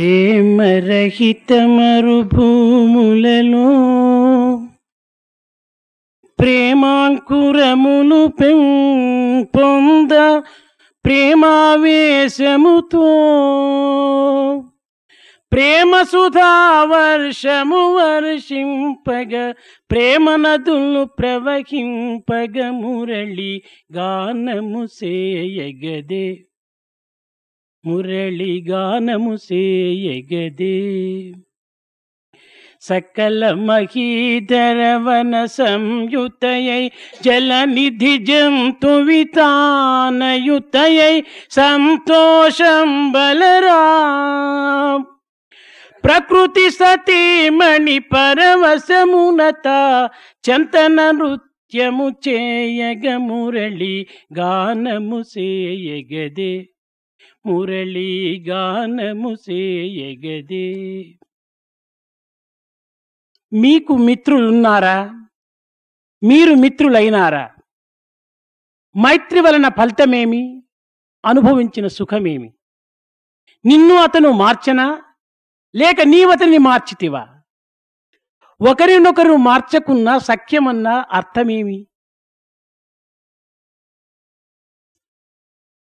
ప్రేమరహిత మరుభూములలో ప్రేమాంకురములు పెంపొంద ప్రేమావేశముతో ప్రేమ సుధా వర్షము వర్షింపగ ప్రేమ నదులు ప్రవహింపగ మురళి గానము సేయగదే. మురళి గానము సేయగదే. సకల మహీధరవన సంయుతయై జలనిధి జంతువితానయుతయై సంతోషం బలరా. ప్రకృతి సతీమణి పరవశమునత చంతన నృత్యము చేయగ మురళి గానము చేయగదే మురళి సేయగదే. మీకు మిత్రులున్నారా? మీరు మిత్రులైనారా? మైత్రి వలన ఫలితమేమి? అనుభవించిన సుఖమేమి? నిన్ను అతను మార్చనా? లేక నీవతని మార్చితివా? ఒకరినొకరు మార్చకున్న సఖ్యమన్న అర్థమేమి?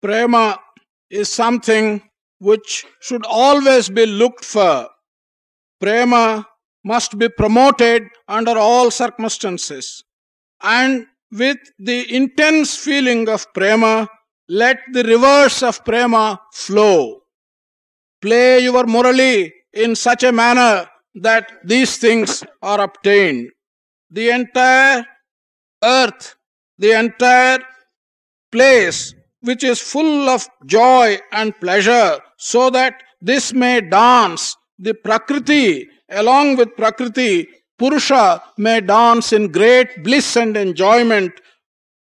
ప్రేమ is something which should always be looked for. Prema must be promoted under all circumstances. And with the intense feeling of prema, let the rivers of prema flow. Play your murali in such a manner that these things are obtained. The entire earth, the entire place which is full of joy and pleasure, so that this may dance. The Prakriti, along with Prakriti, Purusha may dance in great bliss and enjoyment.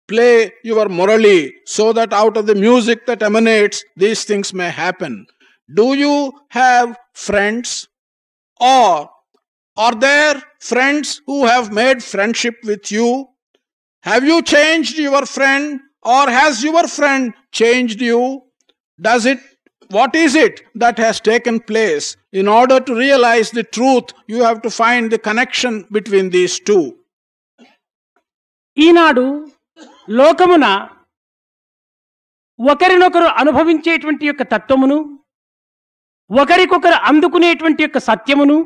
Play your morally so that out of the music that emanates, these things may happen. Do you have friends? Or are there friends who have made friendship with you? Have you changed your friend or has your friend changed you? Does it what is it that has taken place? In order to realize the truth, you have to find the connection between these two. ఈనాడు లోకమున ఒకరినొకరు అనుభవించేటువంటి యొక్క తత్వమును ఒకరికొకరు అందుకునేటువంటి యొక్క సత్యమును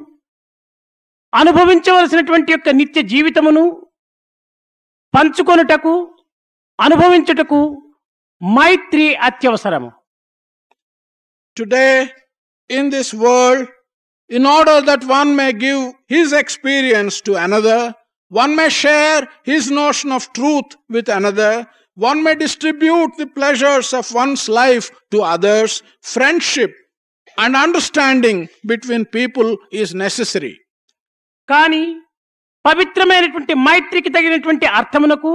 అనుభవించవలసినటువంటి యొక్క నిత్య జీవితమును పంచుకొనుటకు అనుభవించుటకు మైత్రి అత్యవసరము Today, in this world, in order that one may give his experience to another, one may share his notion of truth with another, one may distribute the pleasures of one's life to others, friendship and understanding between people is necessary. కానీ పవిత్రమైనటువంటి మైత్రికి తగినటువంటి అర్థమునకు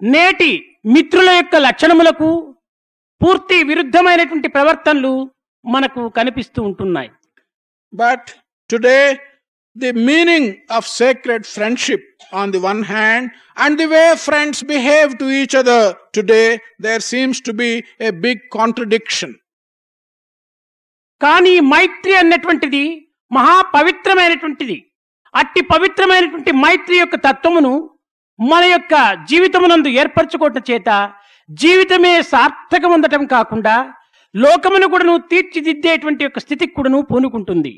నేటి మిత్రుల యొక్క లక్షణములకు పూర్తి విరుద్ధమైనటువంటి ప్రవర్తనలు మనకు కనిపిస్తూ ఉంటున్నాయి. But today the meaning of secret friendship on the one hand and the way friends behave to each other today there seems to be a big contradiction కానీ మైత్రి అన్నటువంటిది మహాపవిత్రమైనటువంటిది అట్టి పవిత్రమైనటువంటి మైత్రి యొక్క తత్వమును మన యొక్క జీవితమునందు ఏర్పరచుకోవటం చేత జీవితమే సార్థకం ఉండటం కాకుండా లోకమును కూడాను తీర్చిదిద్దేటువంటి యొక్క స్థితికి కూడాను పూనుకుంటుంది.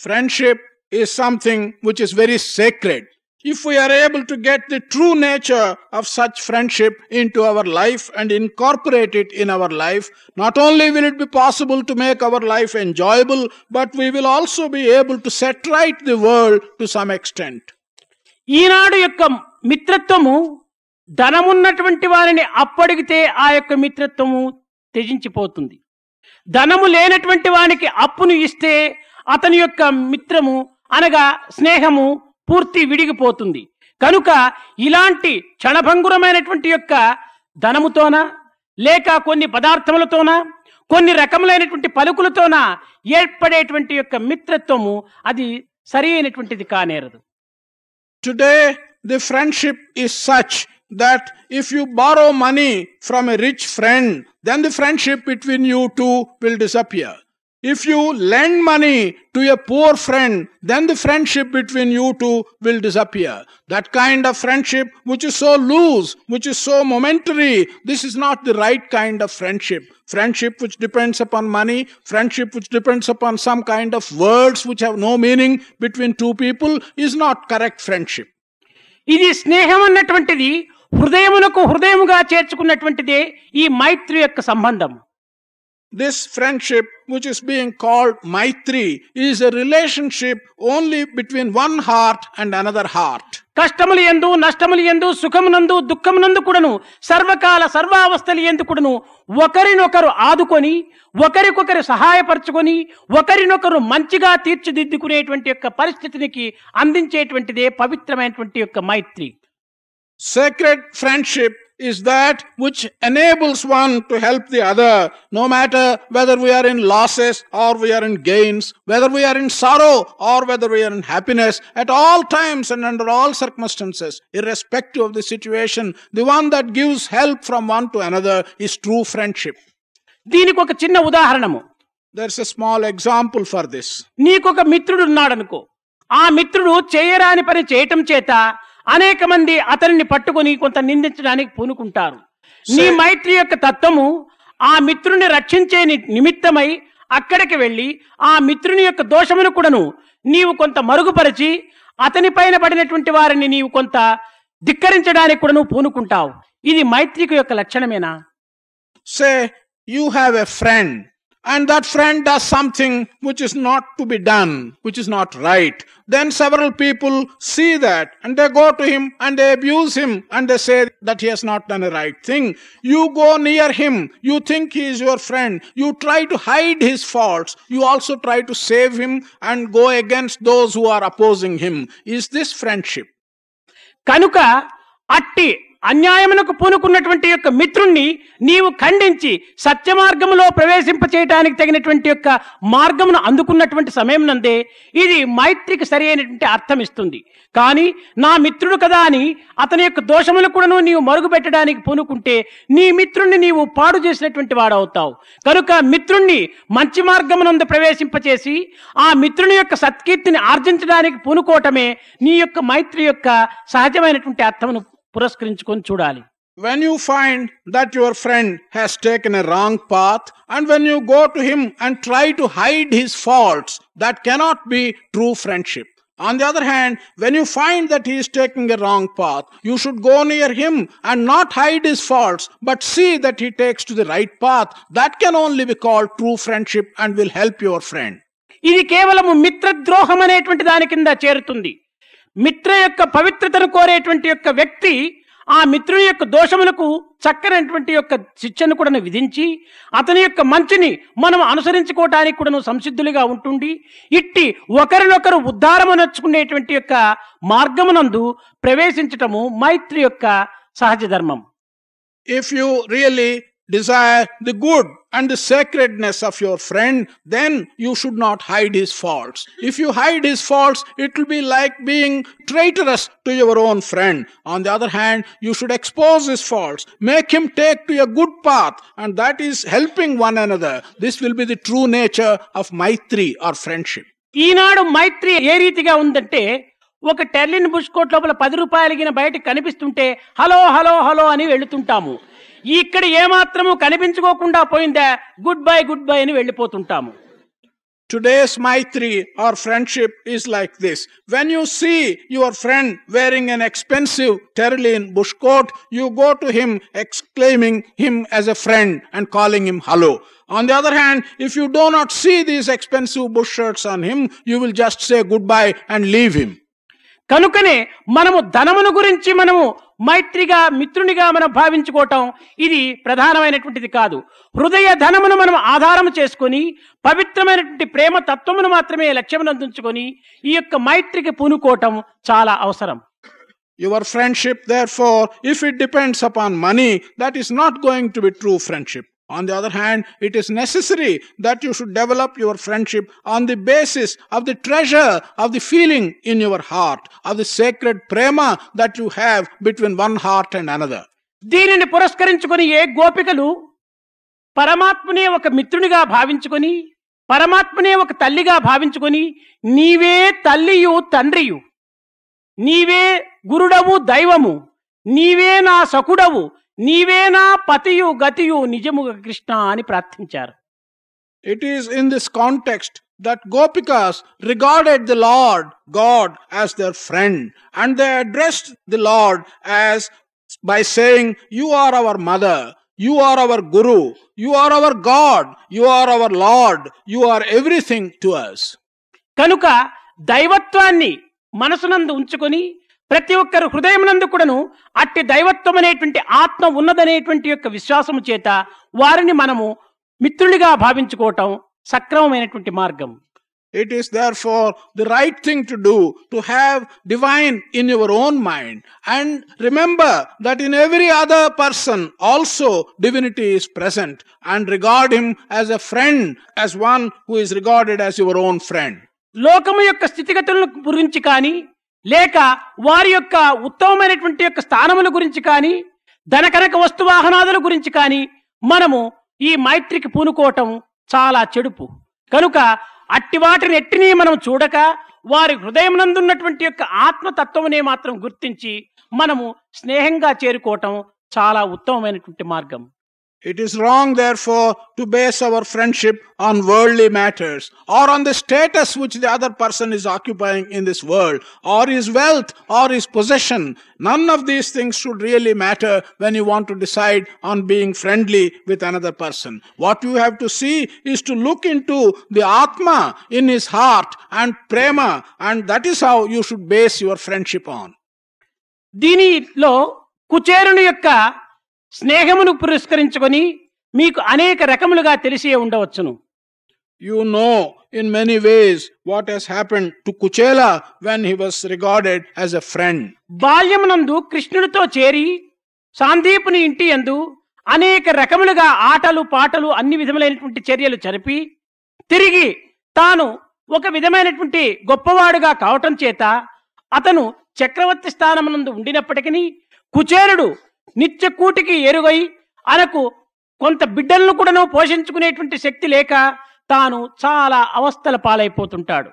Friendship is something which is very sacred if you are able to get the true nature of such friendship into our life and incorporated in our life not only will it be possible to make our life enjoyable but we will also be able to set right the world to some extent ఈనాడు యొక్క మిత్రత్వము ధనమున్నటువంటి వారిని అప్పడిగితే ఆ యొక్క మిత్రత్వము త్యజించిపోతుంది. ధనము లేనటువంటి వానికి అప్పును ఇస్తే అతని యొక్క మిత్రము అనగా స్నేహము పూర్తి విడిగిపోతుంది. కనుక ఇలాంటి క్షణభంగురమైనటువంటి యొక్క ధనముతోన లేక కొన్ని పదార్థములతోన కొన్ని రకములైనటువంటి పలుకులతోన ఏర్పడేటువంటి యొక్క మిత్రత్వము అది సరి అయినటువంటిది కానేరదు. Today the friendship is such that if you borrow money from a rich friend, then the friendship between you two will disappear. If you lend money to a poor friend, then the friendship between you two will disappear. That kind of friendship, which is so loose, which is so momentary, this is not the right kind of friendship. Friendship which depends upon money, friendship which depends upon some kind of words which have no meaning between two people, is not correct friendship. ఇది స్నేహం అన్నటువంటిది హృదయమునకు హృదయముగా చేర్చుకున్నటువంటిదే ఈ మైత్రి యొక్క సంబంధం This friendship, which is being called Maitri, is a relationship only between one heart and another heart. కష్టములు ఎందు నష్టములు ఎందు సుఖమునందు దుఃఖమునందు కూడాను సర్వకాల సర్వావస్థలు ఎందు కూడాను ఒకరినొకరు ఆదుకొని ఒకరికొకరు సహాయపరచుకొని ఒకరినొకరు మంచిగా తీర్చిదిద్దుకునేటువంటి యొక్క పరిస్థితినికి అందించేటువంటిదే పవిత్రమైనటువంటి యొక్క మైత్రి Sacred friendship is that which enables one to help the other, no matter whether we are in losses or we are in gains, whether we are in sorrow or whether we are in happiness, at all times and under all circumstances, irrespective of the situation, the one that gives help from one to another is true friendship. దీనికి ఒక చిన్న ఉదాహరణము There's a small example for this. నీకొక మిత్రుడు ఉన్నాడనుకో ఆ మిత్రుడు చేయరాని పని చేయటం చేత అనేక మంది అతనిని పట్టుకొని కొంత నిందించడానికి పూనుకుంటారు. నీ. మైత్రి యొక్క తత్వము ఆ మిత్రుని రక్షించే నిమిత్తమై అక్కడికి వెళ్ళి ఆ మిత్రుని యొక్క దోషమును కూడాను నీవు కొంత మరుగుపరిచి అతని పైన పడినటువంటి వారిని నీవు కొంత ధిక్కరించడానికి కూడా నువ్వు పూనుకుంటావు. ఇది మైత్రికి యొక్క లక్షణమేనా? Say you have a friend, and that friend does something which is not to be done, which is not right. Then several people see that and they go to him and they abuse him and they say that he has not done a right thing. You go near him, you think he is your friend, you try to hide his faults, you also try to save him and go against those who are opposing him. Is this friendship? కనుక అట్టి అన్యాయమునకు పూనుకున్నటువంటి యొక్క మిత్రుణ్ణి నీవు ఖండించి సత్య మార్గములో ప్రవేశింప చేయడానికి తగినటువంటి యొక్క మార్గమును అందుకున్నటువంటి సమయం నందే ఇది మైత్రికి సరి అయినటువంటి అర్థం ఇస్తుంది. కానీ నా మిత్రుడు కదా అని అతని యొక్క దోషములు కూడాను నీవు మరుగు పెట్టడానికి పూనుకుంటే నీ మిత్రుణ్ణి నీవు పాడు చేసినటువంటి వాడవుతావు. కనుక మిత్రుణ్ణి మంచి మార్గమునందు ప్రవేశింపచేసి ఆ మిత్రుని యొక్క సత్కీర్తిని ఆర్జించడానికి పూనుకోవటమే నీ యొక్క మైత్రి యొక్క సహజమైనటువంటి అర్థమును పురస్కరించుకొని చూడాలి When you find that your friend has taken a wrong path, and when you go to him and try to hide his faults, that cannot be true friendship. On the other hand, when you find that he is taking a wrong path, you should go near him and not hide his faults, but see that he takes to the right path. That can only be called true friendship and will help your friend. ఇది కేవలము మిత్రద్రోహం అనేటువంటి దాని కింద చేరుతుంది మిత్ర యొక్క పవిత్రతను కోరేటువంటి యొక్క వ్యక్తి ఆ మిత్రుని యొక్క దోషములకు చక్కనటువంటి యొక్క శిక్షను కూడా విధించి అతని యొక్క మంచిని మనం అనుసరించుకోవటానికి కూడాను సంసిద్ధులుగా ఉంటుండి ఇట్టి ఒకరినొకరు ఉద్ధారమునర్చుకునేటువంటి యొక్క మార్గమునందు ప్రవేశించటము మైత్రి యొక్క సహజ ధర్మం. If you really desire the good and the sacredness of your friend, then you should not hide his faults. If you hide his faults, it will be like being traitorous to your own friend. On the other hand, you should expose his faults, make him take to a good path, and that is helping one another. This will be the true nature of Maitri or friendship. ఈనాడు మైత్రి ఏ రీతిగా ఉందంటే ఒక టెర్లిన్ bush coat లోపల పది రూపాయలగిన బయట కనిపిస్తుంటే hello hello hello అని వెళుతుంటాము ఇక్కడ ఏమాత్రము కనిపించుకోకుండా పోయిందా గుడ్ బై గుడ్ బై అని వెళ్ళిపోతుంటాము Today's Maitri or friendship is like this. When you see your friend wearing an expensive Terlin bush coat, you go to him exclaiming him as a friend and calling him hello. On the other hand, if you do not see these expensive bush shirts on him, you will just say goodbye and leave him. కనుకనే మనము ధనమును గురించి మనము మైత్రిగా మిత్రునిగా మనం భావించుకోవటం ఇది ప్రధానమైనటువంటిది కాదు. హృదయ ధనమును మనం ఆధారం చేసుకొని పవిత్రమైనటువంటి ప్రేమ తత్వమును మాత్రమే లక్ష్యమునందుంచుకొని ఈ యొక్క మైత్రికి పూనుకోవటం చాలా అవసరం. Your friendship therefore if it depends upon money that is not going to be true friendship On the other hand, it is necessary that you should develop your friendship on the basis of the treasure of the feeling in your heart, of the sacred prema that you have between one heart and another. దీనిని పురస్కరించుకుని ఏ గోపికలు పరమాత్మనే ఒక మిత్రునిగా భావించుకొని పరమాత్మనే ఒక తల్లిగా భావించుకొని నీవే తల్లియు తండ్రియు నీవే గురుడవు దైవము నీవే నా సకుడవు నీవేనా పతియు గతియు నిజముగా కృష్ణ అని ప్రార్థించారు. It is in this context that gopikas regarded the lord god as their friend and they addressed the lord as by saying you are our mother you are our guru you are our god you are our lord you are everything to us కనుక దైవత్వాన్ని మనసునందు ఉంచుకొని ప్రతి ఒక్కరు హృదయం నందు కూడాను అట్టి దైవత్వం అనేటువంటి ఆత్మ ఉన్నదనేటువంటి యొక్క విశ్వాసము చేత వారిని మనము మిత్రుడిగా భావించుకోవటం సక్రమమైనటువంటి మార్గం. It is therefore the right thing to do to have divine in your own mind and remember that in every other person also divinity is present and regard him as a friend as one who is regarded as your own friend లోకము యొక్క స్థితిగతులను గురించి కానీ లేక వారి యొక్క ఉత్తమమైనటువంటి యొక్క స్థానముల గురించి కానీ ధనకనక వస్తువాహనాదుల గురించి కానీ మనము ఈ మైత్రికి పూనుకోవటం చాలా చెడుపు. కనుక అట్టి వాటిని ఎట్టిని మనం చూడక వారి హృదయం నందున్నటువంటి యొక్క ఆత్మతత్వమునే మాత్రం గుర్తించి మనము స్నేహంగా చేరుకోవటం చాలా ఉత్తమమైనటువంటి మార్గం. It is wrong, therefore, to base our friendship on worldly matters or on the status which the other person is occupying in this world or his wealth or his possession. None of these things should really matter when you want to decide on being friendly with another person. What you have to see is to look into the Atma in his heart and prema, and that is how you should base your friendship on. దీనిలో కుచేరుని యొక్క స్నేహమును పురస్కరించుకొని మీకు అనేక రకములుగా తెలిసే ఉండవచ్చును You know in many ways what has happened to Kuchela when he was regarded as a friend. బాల్యమునందు కృష్ణుడితో చేరి సాందీపుని ఇంటి యందు అనేక రకములుగా ఆటలు పాటలు అన్ని విధములైనటువంటి చర్యలు జరిపి తిరిగి తాను ఒక విధమైనటువంటి గొప్పవాడుగా కావటం చేత అతను చక్రవర్తి స్థానమునందు ఉండినప్పటికీ కుచేరుడు నిత్యకూటికి ఎరుగై అనకు కొంత బిడ్డలను కూడాను పోషించుకునేటువంటి శక్తి లేక తాను చాలా అవస్థల పాలైపోతుంటాడు.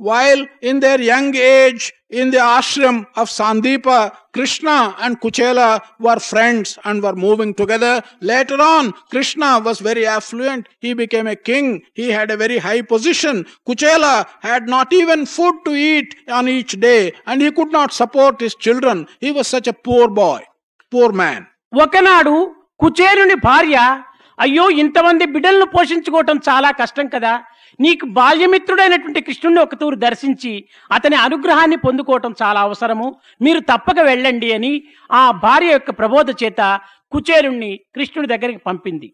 While in their young age in the ashram of Sandeepa Krishna and Kuchela were friends and were moving together later on Krishna was very affluent he became a king he had a very high position Kuchela had not even food to eat on each day and he could not support his children he was such a poor boy poor man ఒకనాడు కుచేరుని భార్య అయ్యో ఇంతమంది బిడ్డలను పోషించుకోవటం చాలా కష్టం కదా. నీకు బాల్యమిత్రుడైనటువంటి కృష్ణుడిని ఒకతూరు దర్శించి అతని అనుగ్రహాన్ని పొందుకోవటం చాలా అవసరము. మీరు తప్పక వెళ్ళండి అని ఆ భార్య యొక్క ప్రబోధ చేత కుచేరుణ్ణి కృష్ణుడి దగ్గరికి పంపింది.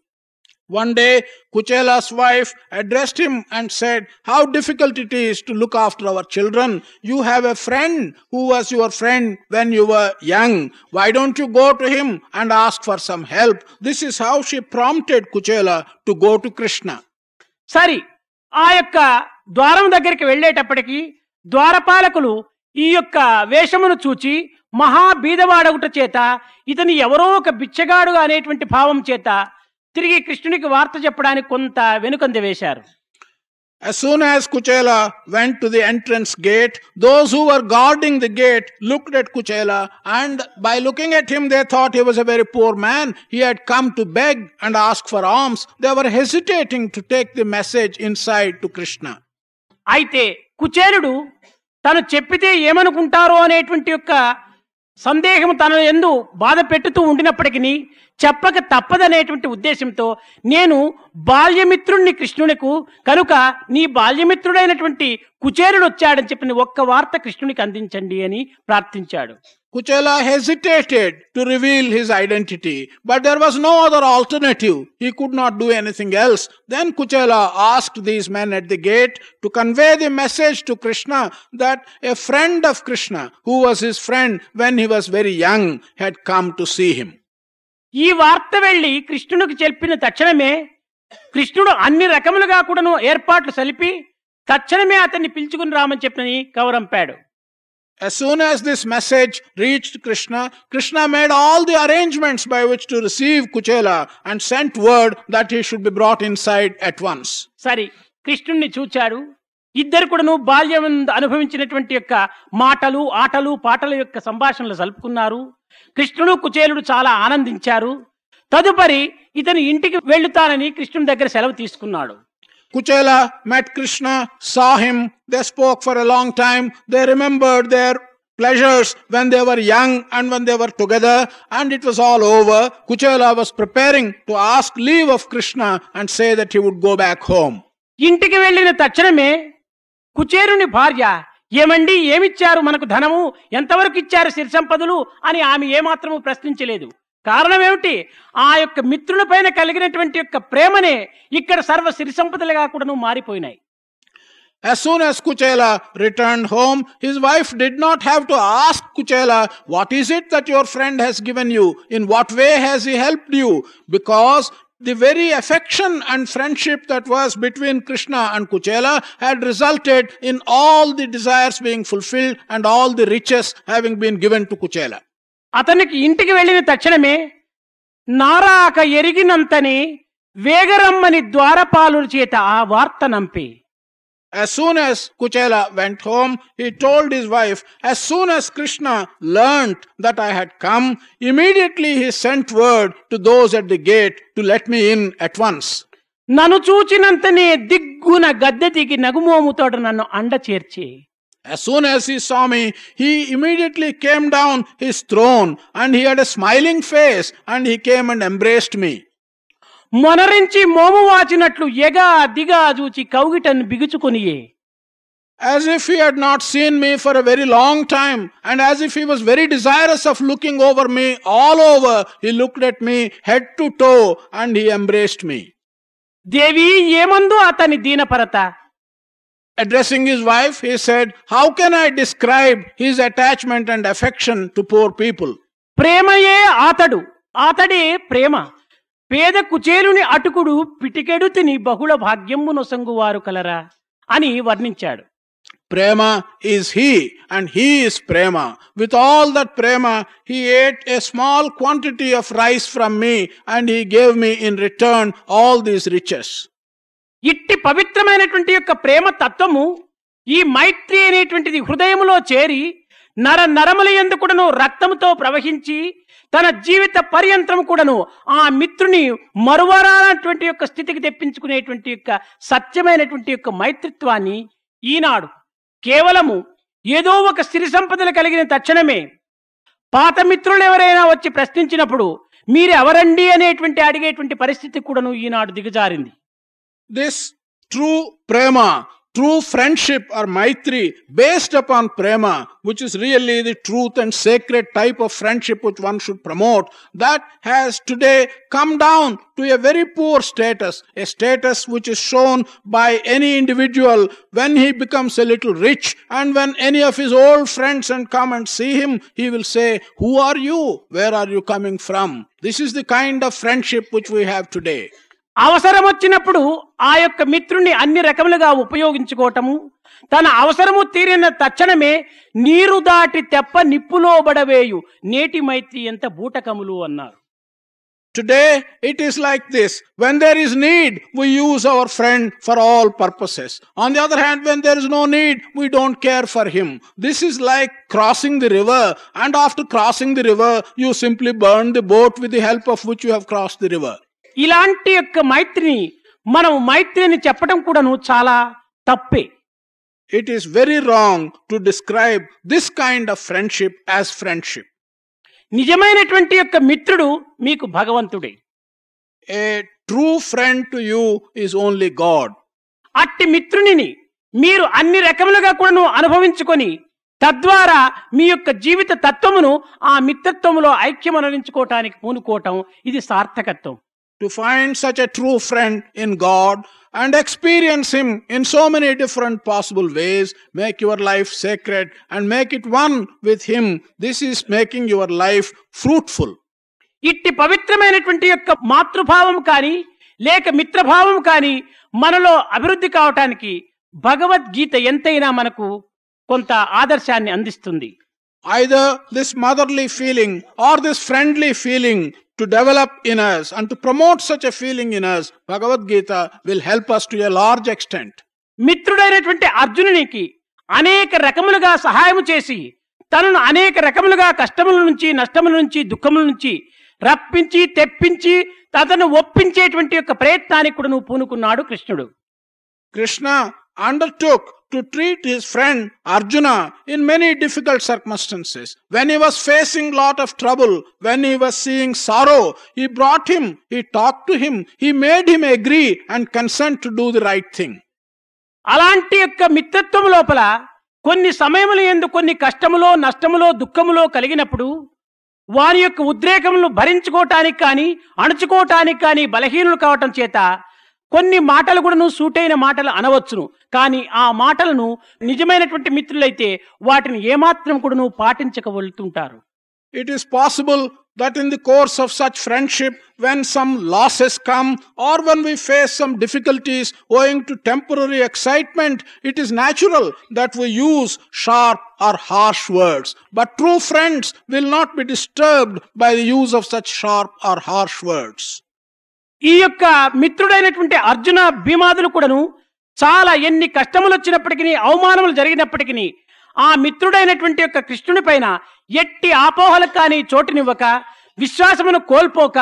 One day, Kuchela's wife addressed him and said, How difficult it is to look after our children. You have a friend who was your friend when you were young. Why don't you go to him and ask for some help? This is how she prompted Kuchela to go to Krishna. సరి ఆ యొక్క ద్వారం దగ్గరికి వెళ్ళేటప్పటికి ద్వారపాలకులు ఈ యొక్క వేషమును చూచి మహాబీదవాడగుట చేత ఇతని ఎవరో ఒక బిచ్చగాడు అనేటువంటి భావం చేత తిరిగి కృష్ణునికి వార్త చెప్పడానికి కొంత వెనుకంద వేశారు As soon as Kuchela went to the entrance gate, those who were guarding the gate looked at Kuchela, and by looking at him, they thought he was a very poor man. He had come to beg and ask for alms. They were hesitating to take the message inside to Krishna. అయితే కుచేరుడు తను చెప్పితే ఏమనుకుంటారో అనేటువంటి యొక్క సందేహం తన ఎందు బాధ పెట్టుతూ ఉండినప్పటికీ చెప్పక తప్పదనేటువంటి ఉద్దేశంతో నేను బాల్యమిత్రుణ్ణి కృష్ణునికు కనుక నీ బాల్యమిత్రుడైనటువంటి కుచేరుడు వచ్చాడని చెప్పిన ఒక్క వార్త కృష్ణునికి అందించండి అని ప్రార్థించాడు. Kuchela hesitated to reveal his identity, but there was no other alternative. He could not do anything else. Then Kuchela asked these men at the gate to convey the message to Krishna that a friend of Krishna, who was his friend when he was very young, had come to see him. ఈ వార్త వెళ్ళి కృష్ణునికి చెప్పిన తక్షణమే కృష్ణుడు అన్ని రకములుగా కూడాను ఏర్పాట్లు సలిపి తక్షణమే అతన్ని పిలుచుకుని రామని చెప్పని కవరంపాడు As soon as this message reached Krishna, Krishna made all the arrangements by which to receive Kuchela and sent word that he should be brought inside at once. సరే కృష్ణుణ్ణి చూచాడు ఇద్దరు కూడాను బాల్యం అనుభవించినటువంటి యొక్క మాటలు ఆటలు పాటల యొక్క సంభాషణలు సలుపుకున్నారు కృష్ణుడు కుచేలుడు చాలా ఆనందించారు తదుపరి ఇతను ఇంటికి వెళ్తానని కృష్ణుని దగ్గర సెలవు తీసుకున్నాడు Kuchela met Krishna, saw him, they spoke for a long time, they remembered their pleasures when they were young and when they were together, and it was all over. Kuchela was preparing to ask leave of Krishna and say that he would go back home. ఇంటికి వెళ్ళిన తక్షణమే కుచేరుని భార్య ఏమండి ఏమిచ్చారు మనకు ధనము ఎంతవరకు ఇచ్చారు సిరి సంపదలు అని ఆమె ఏమాత్రము ప్రశ్నించలేదు కారణం ఏమిటి ఆ యొక్క మిత్రుల పైన కలిగినటువంటి యొక్క ప్రేమనే ఇక్కడ సర్వ సిరి సంపదలుగా కూడా మారిపోయినాయి As soon as Kuchela returned home, his wife did not have to ask Kuchela, What is it that your friend has given you? In what way has he helped you? Because the very affection and friendship that was between Krishna and Kuchela had resulted in all the desires being fulfilled and all the riches having been given to Kuchela. అతనికి ఇంటికి వెళ్ళిన తక్షణమే నారాక ఎరిగినంతని వేగరమ్మని ద్వారపాలుల చేత ఆ వార్త నంపి As soon as Kuchela went home, he told his wife, As soon as Krishna learnt that I had come, immediately he sent word to those at the gate to let me in at once. నన్ను చూచినంతనే దిగ్గున గద్దె దిగి నగుమోముతోడు నన్ను అండ చేర్చి As soon as he saw me, he immediately came down his throne and he had a smiling face and he came and embraced me. మొనరించి మోము వాచినట్లు ఎగా దిగా చూచి కౌగిటను బిగుచుకొనియే As if he had not seen me for a very long time, and as if he was very desirous of looking over me all over, he looked at me head to toe and he embraced me. దేవి ఏమందు అతని దీనపరత Addressing his wife, he said, How can I describe his attachment and affection to poor people? ప్రేమయే ఆతడు ఆతడే ప్రేమ పేద కుచేలుని అటుకుడు పిటికెడు తిని బహుళ భాగ్యము నొసంగువారు కలరా అని వర్ణించాడు Prema is he, and he is Prema. With all that Prema, he ate a small quantity of rice from me, and he gave me in return all these riches. ఇట్టి పవిత్రమైనటువంటి యొక్క ప్రేమ తత్వము ఈ మైత్రి అనేటువంటిది హృదయములో చేరి నర నరముల ఎందు కూడాను రక్తముతో ప్రవహించి తన జీవిత పర్యంతం కూడాను ఆ మిత్రుని మరువరానటువంటి యొక్క స్థితికి తెప్పించుకునేటువంటి యొక్క సత్యమైనటువంటి యొక్క మైత్రిత్వాన్ని ఈనాడు కేవలము ఏదో ఒక సిరి సంపదలు కలిగిన తక్షణమే పాత మిత్రులు ఎవరైనా వచ్చి ప్రశ్నించినప్పుడు మీరెవరండి అనేటువంటి అడిగేటువంటి పరిస్థితి కూడాను ఈనాడు దిగజారింది. This true Prema, true friendship or Maitri based upon Prema, which is really the truth and sacred type of friendship which one should promote, that has today come down to a very poor status, a status which is shown by any individual when he becomes a little rich and when any of his old friends and come and see him, he will say, Who are you? Where are you coming from? This is the kind of friendship which we have today. అవసరం వచ్చినప్పుడు ఆ యొక్క మిత్రుణ్ణి అన్ని రకములుగా ఉపయోగించుకోవటము తన అవసరము తీరిన తక్షణమే నీరు దాటి తెప్ప నిప్పులో బడవేయు నేటి మైత్రి ఎంత బూటకములు అన్నారు Today it is like this. When there is need, we use our friend for all purposes. On the other hand, when there is no need, we don't care for him. This is like crossing the river, and after crossing the river, you simply burn the boat with the help of which you have crossed the river. ఇలాంటి యొక్క మైత్రిని మనం మైత్రిని చెప్పడం కూడాను చాలా తప్పే It is very wrong to describe this kind of friendship as friendship. నిజమైనటువంటి యొక్క మిత్రుడు మీకు భగవంతుడే A true friend to you is only God. అట్టి మిత్రునిని మీరు అన్ని రకములుగా కూడాను అనుభవించుకొని తద్వారా మీ యొక్క జీవిత తత్వమును ఆ మిత్రత్వములో ఐక్యమనరించుకోవటానికి పూనుకోవటం ఇది సార్థకత్వం to find such a true friend in God and experience Him in so many different possible ways, make your life sacred and make it one with Him. This is making your life fruitful. ఇట్టి పవిత్రమైనటువంటి యొక్క మాతృభావం కానీ లేక మిత్రభావం కానీ మనలో అభివృద్ధి కావటానికి భగవద్గీత ఎంతైనా మనకు కొంత ఆదర్శాన్ని అందిస్తుంది Either this motherly feeling or this friendly feeling to develop in us and to promote such a feeling in us, Bhagavad Gita will help us to a large extent. మిత్రుడైనటువంటి అర్జునునికి అనేక రకములుగా సహాయం చేసి తనను అనేక రకములుగా కష్టముల నుంచి నష్టముల నుంచి దుఃఖముల నుంచి రప్పించి తెప్పించి అతను ఒప్పించేటువంటి యొక్క ప్రయత్నానికి కూడా నువ్వు పూనుకున్నాడు కృష్ణుడు Krishna undertook to treat his friend Arjuna in many difficult circumstances. When he was facing lot of trouble, when he was seeing sorrow, he brought him, he talked to him, he made him agree and consent to do the right thing. అలాంటి యొక్క మిత్రత్వం లోపల కొన్ని సమయములు ఎందు కొన్ని కష్టములో నష్టములో దుఃఖములో కలిగినప్పుడు వారి యొక్క ఉద్రేకములను భరించుకోవటానికి కానీ అణుచుకోవటానికి కానీ బలహీనులు కావటం చేత కొన్ని మాటలు కూడాను సూటైన మాటలు అనవచ్చును. కానీ ఆ మాటలను నిజమైనటువంటి మిత్రులైతే వాటిని ఏమాత్రం కూడాను పాటించకవలుతుంటారు it is possible that in the course of such friendship when some losses come or when we face some difficulties owing to temporary excitement it is natural that we use sharp or harsh words but true friends will not be disturbed by the use of such sharp or harsh words ఈ యొక్క మిత్రుడైనటువంటి అర్జున భీమాదులు కూడాను చాలా ఎన్ని కష్టములు వచ్చినప్పటికీ అవమానములు జరిగినప్పటికీ ఆ మిత్రుడైనటువంటి యొక్క కృష్ణుని పైన ఎట్టి ఆపోహలకు కానీ చోటునివ్వక విశ్వాసమును కోల్పోక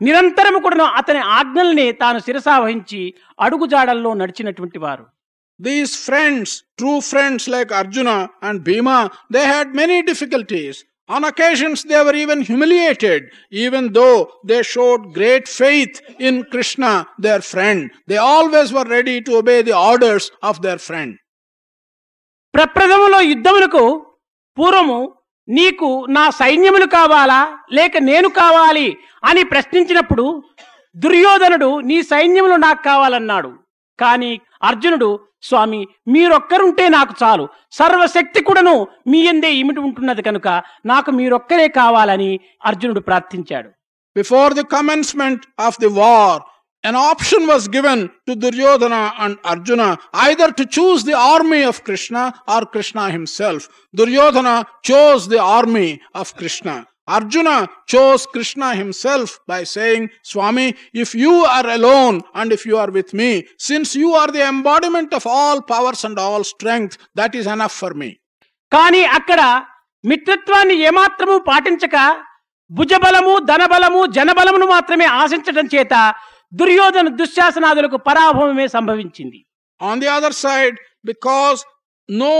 నిరంతరము కూడాను అతని ఆజ్ఞల్ని తాను శిరసావహించి అడుగుజాడల్లో నడిచినటువంటి వారు These friends, true friends like Arjuna and Bhima, they had many difficulties. On occasions, they were even humiliated, even though they showed great faith in Krishna, their friend. They always were ready to obey the orders of their friend. ప్రప్రథములో యుద్ధములకు పూర్వము నీకు నా సైన్యములు కావాలా లేక నేను కావాలి అని ప్రశ్నించినప్పుడు దుర్యోధనుడు నీ సైన్యములు నాకు కావాలన్నాడు కానీ అర్జునుడు స్వామి మీరొక్కరుంటే నాకు చాలు సర్వశక్తి కూడాను మీ ఎందే ఇమిటి ఉంటున్నది కనుక నాకు మీరొక్కరే కావాలని అర్జునుడు ప్రార్థించాడు before the commencement of the war an option was given to Duryodhana and Arjuna either to choose the army of Krishna or Krishna himself. Duryodhana chose the army of Krishna. Arjuna chose Krishna himself by saying, Swami, if you are alone and if you are with me, since you are the embodiment of all powers and all strength, that is enough for me. కానీ అక్కడ మిత్రత్వాన్ని ఏమాత్రము పాటించక భుజబలము ధనబలము జనబలమును మాత్రమే ఆశించడం చేత దుర్యోధన దుశ్శాసనాదులకు పరాభవమే సంభవించింది On the other side, because no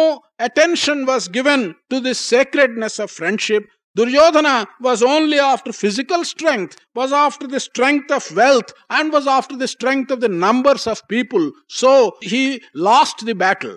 attention was given to the sacredness of friendship, Duryodhana was only after physical strength, was after the strength of wealth, and was after the strength of the numbers of people. So he lost the battle.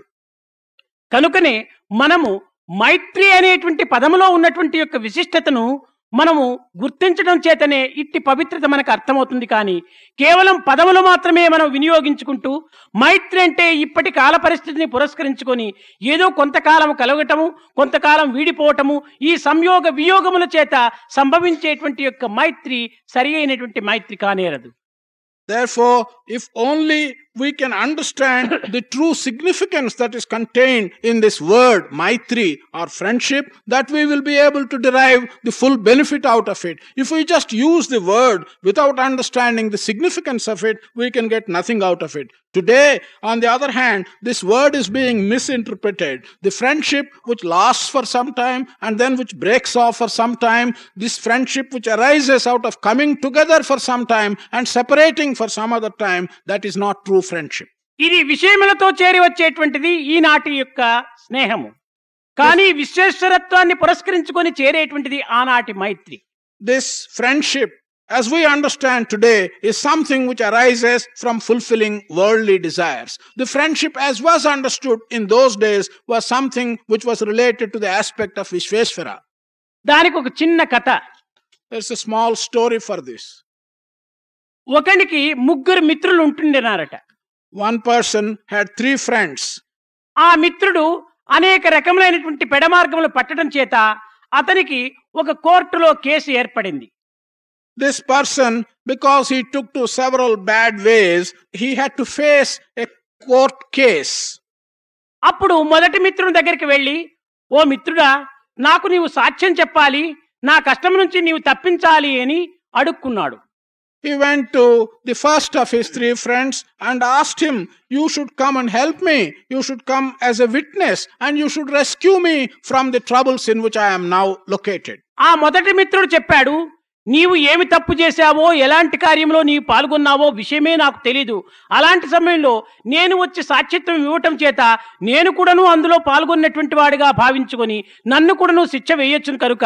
కనుకనే మనము మైత్రి అనేటువంటి పదములో ఉన్నటువంటి యొక్క విశిష్టతను మనము గుర్తించడం చేతనే ఇట్టి పవిత్రత మనకు అర్థమవుతుంది కానీ కేవలం పదములు మాత్రమే మనం వినియోగించుకుంటూ మైత్రి అంటే ఇప్పటి కాల పరిస్థితిని పురస్కరించుకొని ఏదో కొంతకాలం కలగటము కొంతకాలం వీడిపోవటము ఈ సంయోగ వియోగముల చేత సంభవించేటువంటి యొక్క మైత్రి సరి అయినటువంటి మైత్రి కానేరదు. Therefore, if only we can understand the true significance that is contained in this word, Maitri or friendship, that we will be able to derive the full benefit out of it. If we just use the word without understanding the significance of it, we can get nothing out of it. Today, on the other hand, this word is being misinterpreted. The friendship which lasts for some time and then which breaks off for some time, this friendship which arises out of coming together for some time and separating for some other time, that is not true friendship. ఇది విషయములతో చేరి వచ్చేటువంటిది ఈనాటి యొక్క స్నేహము కానీ విశ్వేశ్వరత్వాన్ని పురస్కరించుకొని చేరేటువంటిది ఆనాటి మైత్రి This friendship, as we understand today, is something which arises from fulfilling worldly desires. The friendship, as was understood in those days, was something which was related to the aspect of Vishveshvara. దానికి ఒక చిన్న కథ There's a small story for this. ఒకనికి ముగ్గురు మిత్రులు ఉంటుండేనారట One person had three friends. ఆ మిత్రుడు అనేక రకములైనటువంటి పెడమార్గములు పట్టడం చేత అతనికి ఒక కోర్టులో కేసు ఏర్పడింది This person, because he took to several bad ways, he had to face a court case. అప్పుడు మొదటి మిత్రుని దగ్గరికి వెళ్ళి ఓ మిత్రుడా నాకు నీవు సాక్ష్యం చెప్పాలి నా కష్టం నుంచి నీవు తప్పించాలి అని అడుక్కున్నాడు He went to the first of his three friends and asked him, You should come and help me. You should come as a witness and you should rescue me from the troubles in which I am now located. ఆ మొదటి మిత్రుడు చెప్పాడు నీవు ఏమి తప్పు చేశావో ఎలాంటి కార్యంలో నీవు పాల్గొన్నావో విషయమే నాకు తెలీదు. అలాంటి సమయంలో నేను వచ్చి సాక్షిత్వం ఇవ్వటం చేత నేను కూడాను అందులో పాల్గొన్నటువంటి వాడిగా భావించుకొని నన్ను కూడాను శిక్ష వేయొచ్చును కనుక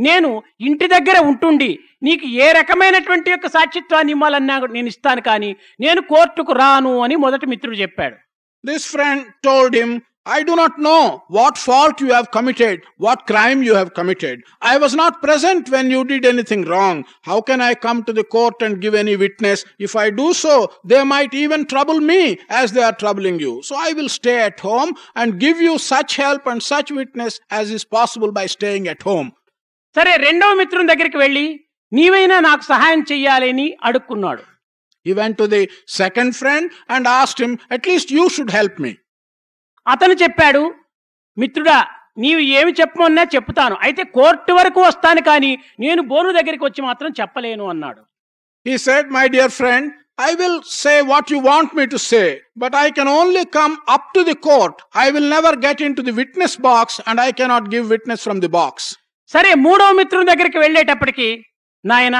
నేను ఇంటి దగ్గర ఉంటుండి నీకు ఏ రకమైనటువంటి యొక్క సాక్షిత్వాన్ని ఇవ్వాలన్నా నేను ఇస్తాను కానీ నేను కోర్టుకు రాను అని మొదటి మిత్రుడు చెప్పాడు. This friend told him I do not know what fault you have committed, what crime you have committed. I was not present when you did anything wrong. How can I come to the court and give any witness? If I do so, they might even trouble me as they are troubling you. So I will stay at home and give you such help and such witness as is possible by staying at home. సరే రెండవ మిత్రుని దగ్గరికి వెళ్ళి నీవైనా నాకు సహాయం చెయ్యాలని అడుక్కున్నాడు He went to the second friend and asked him, At least you should help me. అతను చెప్పాడు మిత్రుడా నీవు ఏమి చెప్పమన్నా చెప్తాను అయితే కోర్టు వరకు వస్తాను కానీ నేను బోను దగ్గరికి వచ్చి మాత్రం చెప్పలేను అన్నాడు He said, My dear friend, I will say what you want me to say, but I can only come up to the court. I will never get into the witness box and I cannot give witness from the box. సరే మూడవ మిత్రుని దగ్గరికి వెళ్ళేటప్పటికి నాయన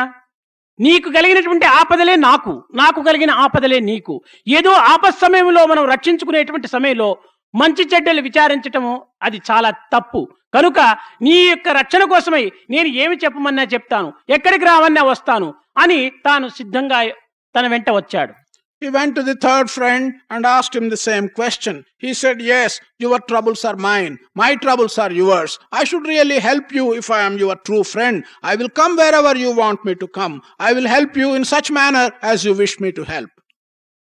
నీకు కలిగినటువంటి ఆపదలే నాకు నాకు కలిగిన ఆపదలే నీకు ఏదో ఆపద సమయంలో మనం రక్షించుకునేటువంటి సమయంలో మంచి చెడ్డలు విచారించటము అది చాలా తప్పు కనుక నీ యొక్క రక్షణ కోసమై నేను ఏమి చెప్పమన్నా చెప్తాను ఎక్కడికి రావన్నా వస్తాను అని తాను సిద్ధంగా తన వెంట వచ్చాడు He went to the third friend and asked him the same question. He said, Yes, your troubles are mine. My troubles are yours. I should really help you if I am your true friend. I will come wherever you want me to come. I will help you in such manner as you wish me to help.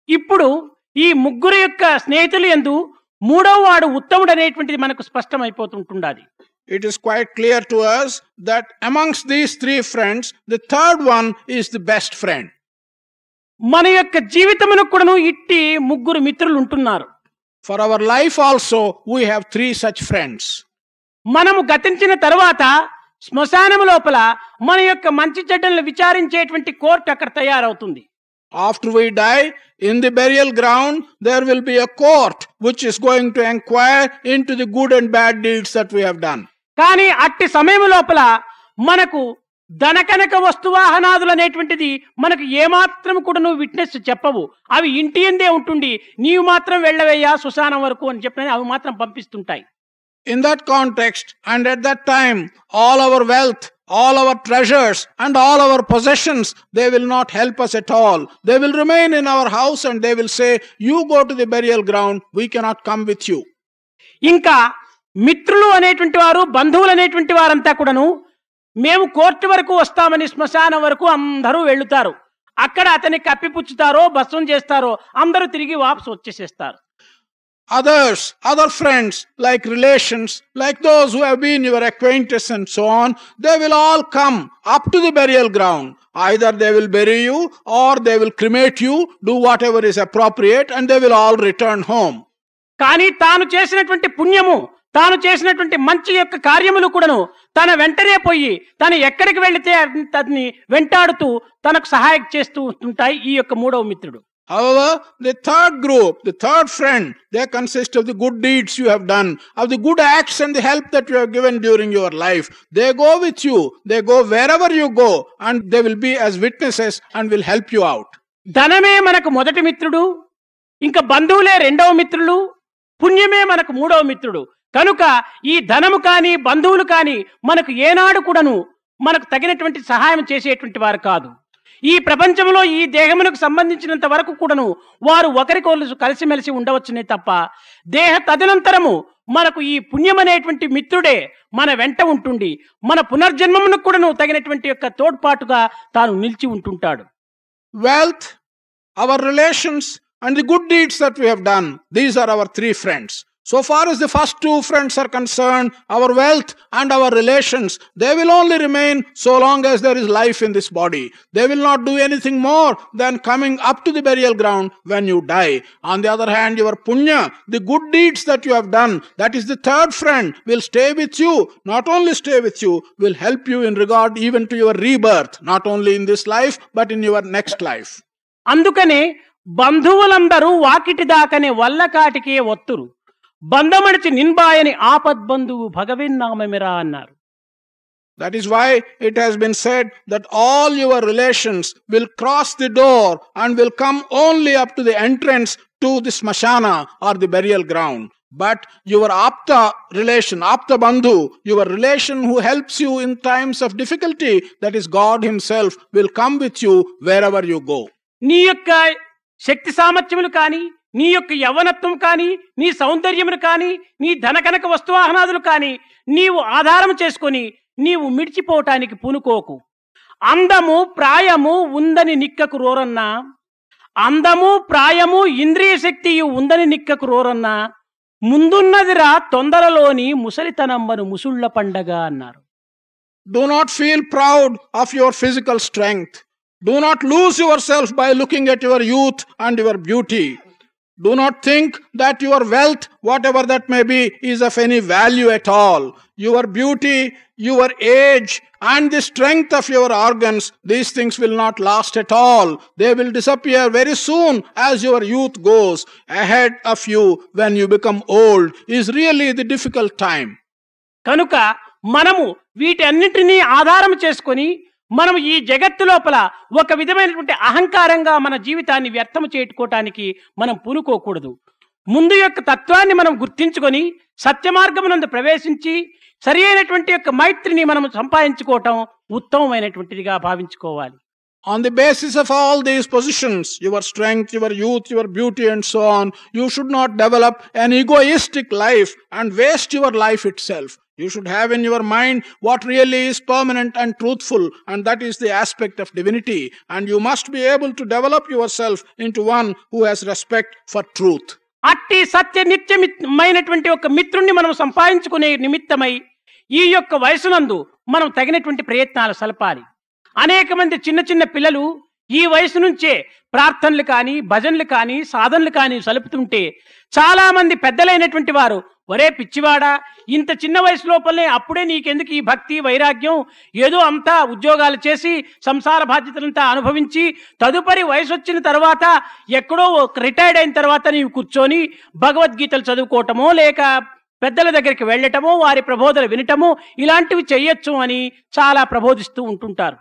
ఇప్పుడు ఈ ముగ్గురు యొక్క స్నేహితులు ఎందు మూడవ వాడు ఉత్తముడు అనేటువంటిది మనకు స్పష్టమైపోతుంటుండాది It is quite clear to us that amongst these three friends, the third one is the best friend. మన యొక్క జీవితమును కూడాను ఇట్టి ముగ్గురు మిత్రులు ఉంటున్నారు For our life also, we have three such friends. మనము గతించిన తరువాత శ్మశానము లోపల మన యొక్క మంచి చెడ్డలను విచారించేటువంటి కోర్టు అక్కడ తయారవుతుంది After we die, in the burial ground, there will be a court which is going to inquire into the good and bad deeds that we have done. కానీ అట్టి సమయం లోపల మనకు ధనకనక వస్తువాహనాదులు అనేటువంటిది మనకు ఏమాత్రం కూడా నువ్వు విట్నెస్ చెప్పవు అవి ఇంటి ఎందే ఉంటుండి నీవు మాత్రం వెళ్ళవయ్యా శ్మశానం వరకు అని చెప్పని అవి మాత్రం పంపిస్తుంటాయి In that context, and at that time, all our wealth, all our treasures, and all our possessions, they will not help us at all. They will remain in our house and they will say, You go to the burial ground, we cannot come with you. ఇంకా మిత్రులు అనేటువంటి వారు బంధువులు అనేటువంటి వారంతా కూడాను మేము court వరకు వస్తామని శ్మశానం వరకు అందరూ వెళ్తారు అక్కడ అతన్ని కప్పిపుచ్చుతారో భస్వం చేస్తారో అందరూ తిరిగి వాపసు వచ్చేసేస్తారు Others, other friends, like relations, like those who have been your acquaintance and so on, they will all come up to the burial ground. Either they will bury you or they will cremate you, do whatever is appropriate, and they will all return home. కానీ తాను చేసినటువంటి పుణ్యము తాను చేసినటువంటి మంచి యొక్క కార్యములు కూడాను తన వెంటనే పోయి తను ఎక్కడికి వెళితే అతన్ని వెంటాడుతూ తనకు సహాయం చేస్తూ ఉంటాయి ఈ యొక్క మూడవ మిత్రుడు However, the third group, the third friend, they consist of the good deeds you have done, of the good acts and the help that you have given during your life. They go with you, they go wherever you go, and they will be as witnesses and will help you out. ధనమే మనకు మొదటి మిత్రుడు ఇంకా బంధువులే రెండవ మిత్రులు పుణ్యమే మనకు మూడవ మిత్రుడు కనుక ఈ ధనము కానీ బంధువులు కానీ మనకు ఏనాడు కూడాను మనకు తగినటువంటి సహాయం చేసేటువంటి వారు కాదు ఈ ప్రపంచంలో ఈ దేహమునకు సంబంధించినంత వరకు కూడాను వారు ఒకరికొకరు కలిసిమెలిసి ఉండవచ్చునే తప్ప దేహ తదనంతరము మనకు ఈ పుణ్యం అనేటువంటి మిత్రుడే మన వెంట ఉంటుండి మన పునర్జన్మమునకు కూడాను తగినటువంటి యొక్క తోడ్పాటుగా తాను నిలిచి ఉంటుంటాడు. Wealth our relations and the good deeds that we have done these are our three friends So far as the first two friends are concerned, our wealth and our relations, they will only remain so long as there is life in this body. They will not do anything more than coming up to the burial ground when you die. On the other hand, your punya, the good deeds that you have done, that is the third friend, will stay with you. Not only stay with you, will help you in regard even to your rebirth, not only in this life, but in your next life. అందుకనే బంధువులందరూ వాకిటి దాకనే వల్లకాటికే ఒత్తురు బంధమడిచి నిన్బాయని ఆపద్బంధువు భగవిన్నామమిరా అన్నారు That is why it has been said that all your relations will cross the door and will come only up to the entrance to the smashana or the burial ground. But your apta relation, apta bandhu, your relation who helps you in times of difficulty, that is God Himself, will come with you wherever you go. నీ యొక్క శక్తి సామర్థ్యములు కానీ నీ యొక్క యవనత్వం కానీ నీ సౌందర్యమును కానీ నీ ధనకనక వస్తువాహనాదులు కానీ నీవు ఆధారం చేసుకొని నీవు మిడిచిపోవటానికి పూనుకోకు. అందము ప్రాయము ఉందని నిక్కకు రోరన్నా అందము ప్రాయము ఇంద్రియ శక్తి ఉందని నిక్కకు రోరన్నా ముందున్నదిరా తొందరలోని ముసలితనమ్మను ముసుళ్ళ పండగ అన్నారు. Do not feel proud of your physical strength do not lose yourself by looking at your youth and your beauty Do not think that your wealth, whatever that may be, is of any value at all. Your beauty, your age, and the strength of your organs, these things will not last at all. They will disappear very soon as your youth goes. Ahead of you, when you become old, is really the difficult time. కనుక మనము వీటన్నిటినీ ఆధారం చేసుకొని మనం ఈ జగత్తు లోపల ఒక విధమైనటువంటి అహంకారంగా మన జీవితాన్ని వ్యర్థం చేట్టుకోవటానికి మనం పూనుకోకూడదు ముందు యొక్క తత్వాన్ని మనం గుర్తించుకొని సత్యమార్గమునందు ప్రవేశించి సరి అయినటువంటి యొక్క మైత్రిని మనం సంపాదించుకోవటం ఉత్తమమైనటువంటిదిగా భావించుకోవాలి On the basis of all these positions, your strength, your youth, your beauty, and so on, you should not develop an egoistic life and waste your life itself. You should have in your mind what really is permanent and truthful, and that is the aspect of divinity. And you must be able to develop yourself into one who has respect for truth. అట్టి సత్య నిత్యమైనటువంటి ఒక మిత్రుణ్ణి మనం సంపాదించుకునే నిమిత్తమై ఈ యొక్క వయసునందు మనం తగినటువంటి ప్రయత్నాలు సలపాలి అనేక మంది చిన్న చిన్న పిల్లలు ఈ వయసు నుంచే ప్రార్థనలు కానీ భజనలు కానీ సాధనలు కానీ సలుపుతుంటే చాలా మంది పెద్దలైనటువంటి వారు ఒరే పిచ్చివాడా ఇంత చిన్న వయసు లోపలనే అప్పుడే నీకెందుకు ఈ భక్తి వైరాగ్యం? ఏదో అంతా ఉద్యోగాలు చేసి సంసార బాధ్యతలంతా అనుభవించి తదుపరి వయసు వచ్చిన తర్వాత ఎక్కడో రిటైర్డ్ అయిన తర్వాత నీవు కూర్చొని భగవద్గీతలు చదువుకోవటమో లేక పెద్దల దగ్గరికి వెళ్ళటమో వారి ప్రబోధలు వినటమో ఇలాంటివి చెయ్యొచ్చు అని చాలా ప్రబోధిస్తూ ఉంటుంటారు.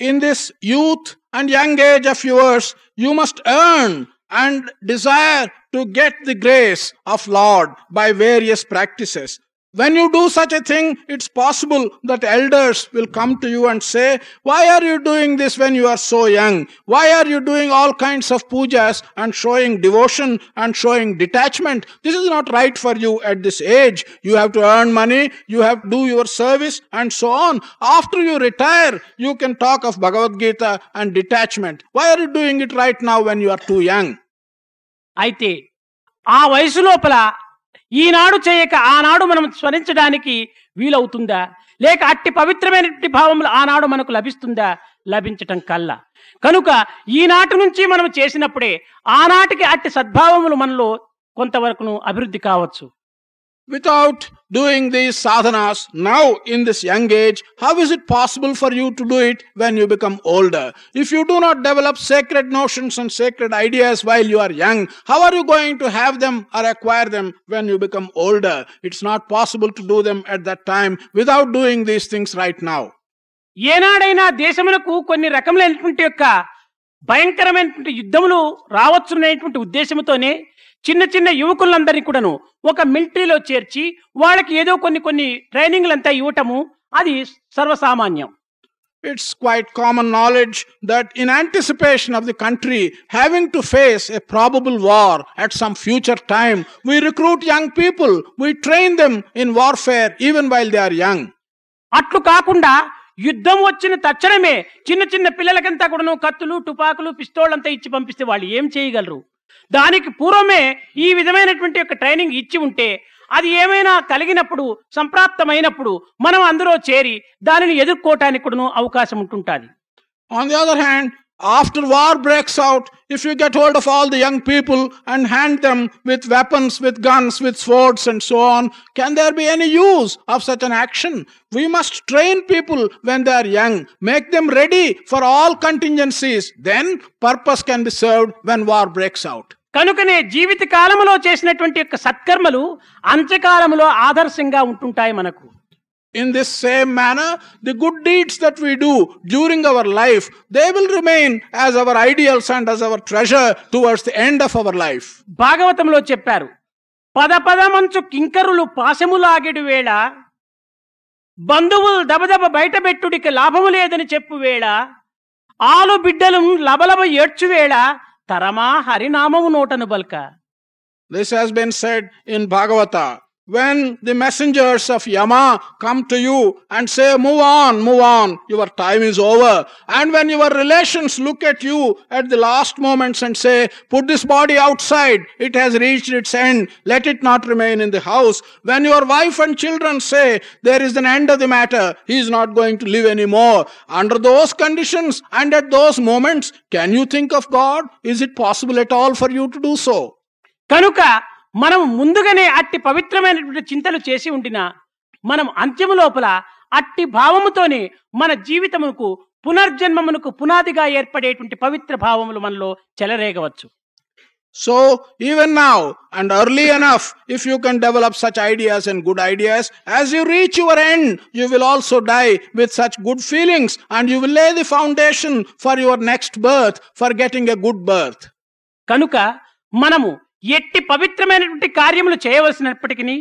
In this youth and young age of yours you must earn and desire to get the grace of Lord by various practices. When you do such a thing, it's possible that elders will come to you and say, Why are you doing this when you are so young? Why are you doing all kinds of pujas and showing devotion and showing detachment? This is not right for you at this age. You have to earn money, you have to do your service, and so on. After you retire, you can talk of Bhagavad Gita and detachment. Why are you doing it right now when you are too young? అయితే ఆ వయసు లోపల ఈనాడు చేయక ఆనాడు మనం స్మరించడానికి వీలవుతుందా? లేక అట్టి పవిత్రమైనటువంటి భావములు ఆనాడు మనకు లభిస్తుందా? లభించటం కల్లా. కనుక ఈనాటి నుంచి మనం చేసినప్పుడే ఆనాటికి అట్టి సద్భావములు మనలో కొంతవరకును అభివృద్ధి కావచ్చు. Without doing these sadhanas now in this young age, how is it possible for you to do it when you become older? If you do not develop sacred notions and sacred ideas while you are young, how are you going to have them or acquire them when you become older? It's not possible to do them at that time without doing these things right now. ఏనాడైనా దేశమునకు కొన్ని రకములైనటువంటి యొక్క భయంకరమైనటువంటి యుద్ధములు రావచ్చునేటువంటి ఉద్దేశంతోనే చిన్న చిన్న యువకులందరినీ కూడాను ఒక మిలిటరీలో చేర్చి వాళ్ళకి ఏదో కొన్ని కొన్ని ట్రైనింగ్లంతా ఇవ్వటము అది సర్వసామాన్యం It's quite common knowledge that in anticipation of the country having to face a probable war at some future time, we recruit young people, we train them in warfare even while they are young. అట్లు కాకుండా యుద్ధం వచ్చిన తక్షణమే చిన్న చిన్న పిల్లలకంతా కూడాను కత్తులు టుపాకులు పిస్తోళ్ళంతా ఇచ్చి పంపిస్తే వాళ్ళు ఏం చేయగలరు దానికి పూర్వమే ఈ విధమైనటువంటి యొక్క ట్రైనింగ్ ఇచ్చి ఉంటే అది ఏమైనా కలిగినప్పుడు సంప్రాప్తమైనప్పుడు మనం అందులో చేరి దానిని ఎదుర్కోవటానికి కూడాను అవకాశం ఉంటుంటుంది. On the other hand after war breaks out, if you get hold of all the young people and hand them with weapons, with guns, with swords, and so on, can there be any use of such an action? We must train people when they are young, make them ready for all contingencies. Then purpose can be served when war breaks out. కనుకనే జీవిత కాలంలో చేసినటువంటి యొక్క సత్కర్మలు అంత్యకాలంలో ఆదర్శంగా ఉంటుంటాయి మనకు In this same manner, the good deeds that we do during our life, they will remain as our ideals and as our treasure towards the end of our life. భాగవతంలో చెప్పారు పద పదమంచు కింకరులు పాశములాగెడు వేళ బంధువులు దబదబ బయటపెట్టుడికి లాభము లేదని చెప్పు వేళ ఆలు బిడ్డలు లబలబ ఏడ్చు వేళ తరమా హరినామము నోటను బల్క This has been said in Bhagavata. When the messengers of Yama come to you and say, Move on, move on, your time is over. And when your relations look at you at the last moments and say, Put this body outside, it has reached its end, let it not remain in the house. When your wife and children say, There is an end of the matter, he is not going to live anymore. Under those conditions and at those moments, can you think of God? Is it possible at all for you to do so? Kanuka, మనం ముందుగానే అట్టి పవిత్రమైనటువంటి చింతలు చేసి ఉండినా మనం అంత్యము లోపల అట్టి భావముతోనే మన జీవితమునకు పునర్జన్మమునకు పునాదిగా ఏర్పడేటువంటి పవిత్ర భావములు మనలో చెలరేగవచ్చు So, even now and early enough, if you can develop such ideas and good ideas, as you reach your end, you will also die with such good feelings and you will lay the foundation for your next birth, for getting a good birth. కనుక మనము ఎట్టి పవిత్రమైనటువంటి కార్యములు చేయవలసినప్పటికీ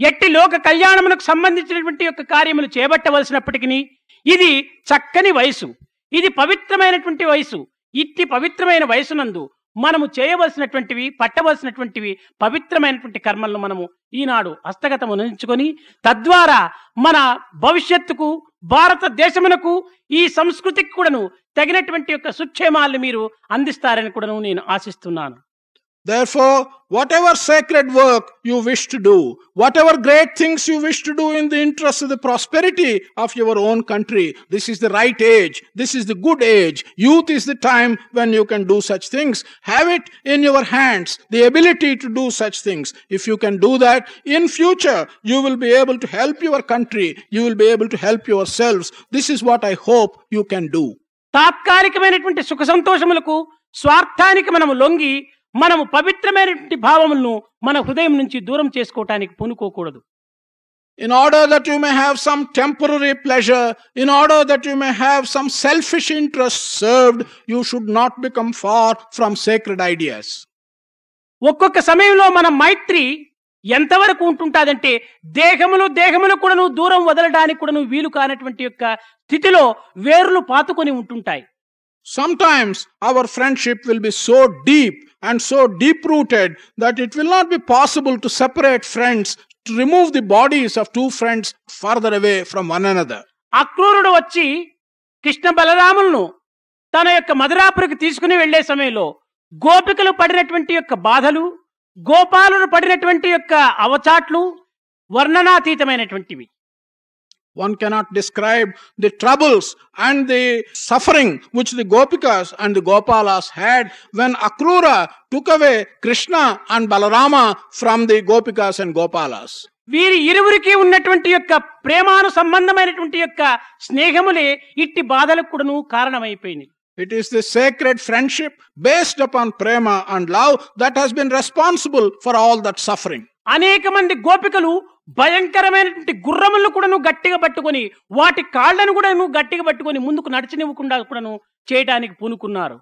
ఎట్టి లోక కళ్యాణములకు సంబంధించినటువంటి యొక్క కార్యములు చేపట్టవలసినప్పటికీ ఇది చక్కని వయసు. ఇది పవిత్రమైనటువంటి వయసు. ఇట్టి పవిత్రమైన వయసునందు మనము చేయవలసినటువంటివి పట్టవలసినటువంటివి పవిత్రమైనటువంటి కర్మలను మనము ఈనాడు హస్తగతము ఉంచుకొని తద్వారా మన భవిష్యత్తుకు భారతదేశమునకు ఈ సంస్కృతికి కూడాను తగినటువంటి యొక్క సుక్షేమాలను మీరు అందిస్తారని కూడాను నేను ఆశిస్తున్నాను. Therefore, whatever sacred work you wish to do, whatever great things you wish to do in the interest of the prosperity of your own country, this is the right age. This is the good age. Youth is the time when you can do such things. Have it in your hands, the ability to do such things. If you can do that, in future, you will be able to help your country. You will be able to help yourselves. This is what I hope you can do. తాత్కాలికమైనటువంటి సుఖ సంతోషములకు స్వార్థానికి మనము లొంగి మనము పవిత్రమైనటువంటి భావములను మన హృదయం నుంచి దూరం చేసుకోవటానికి పూనుకోకూడదు in order that you may have some temporary pleasure, in order that you may have some selfish interest served, you should not become far from sacred ideas. ఒక్కొక్క సమయంలో మన మైత్రి ఎంతవరకు ఉంటుంటాదంటే దేహములు దేహములు కూడాను దూరం వదలడానికి కూడాను వీలు కానటువంటి యొక్క స్థితిలో వేర్లు పాతుకొని ఉంటుంటాయి Sometimes our friendship will be so deep and so deep rooted that it will not be possible to separate friends, to remove the bodies of two friends farther away from one another. అక్రూరుడు వచ్చి కృష్ణ బలరాములను తన యొక్క మధురాపురికి తీసుకుని వెళ్ళే సమయంలో గోపికలు పడినటువంటి యొక్క బాధలు గోపాలుడు పడినటువంటి యొక్క అవచాట్లు వర్ణనాతీతమైనటువంటివి One cannot describe the troubles and the suffering which the Gopikas and the Gopalas had when Akrura took away Krishna and Balarama from the Gopikas and Gopalas. వీరి ఇరువురికి ఉన్నటువంటి యొక్క ప్రేమాను సంబంధమైనటువంటి యొక్క స్నేహములే ఇట్టి బాధలకు కూడాను కారణమైపోయింది It is the sacred friendship based upon prema and love that has been responsible for all that suffering. అనేక మంది గోపికలు భయంకరమైనటువంటి గుర్రములను కూడాను గట్టిగా పట్టుకొని వాటి కాళ్ళను కూడాను గట్టిగా పట్టుకొని ముందుకు నడిచినివ్వకుండా కూడాను చేయడానికి పూనుకున్నారు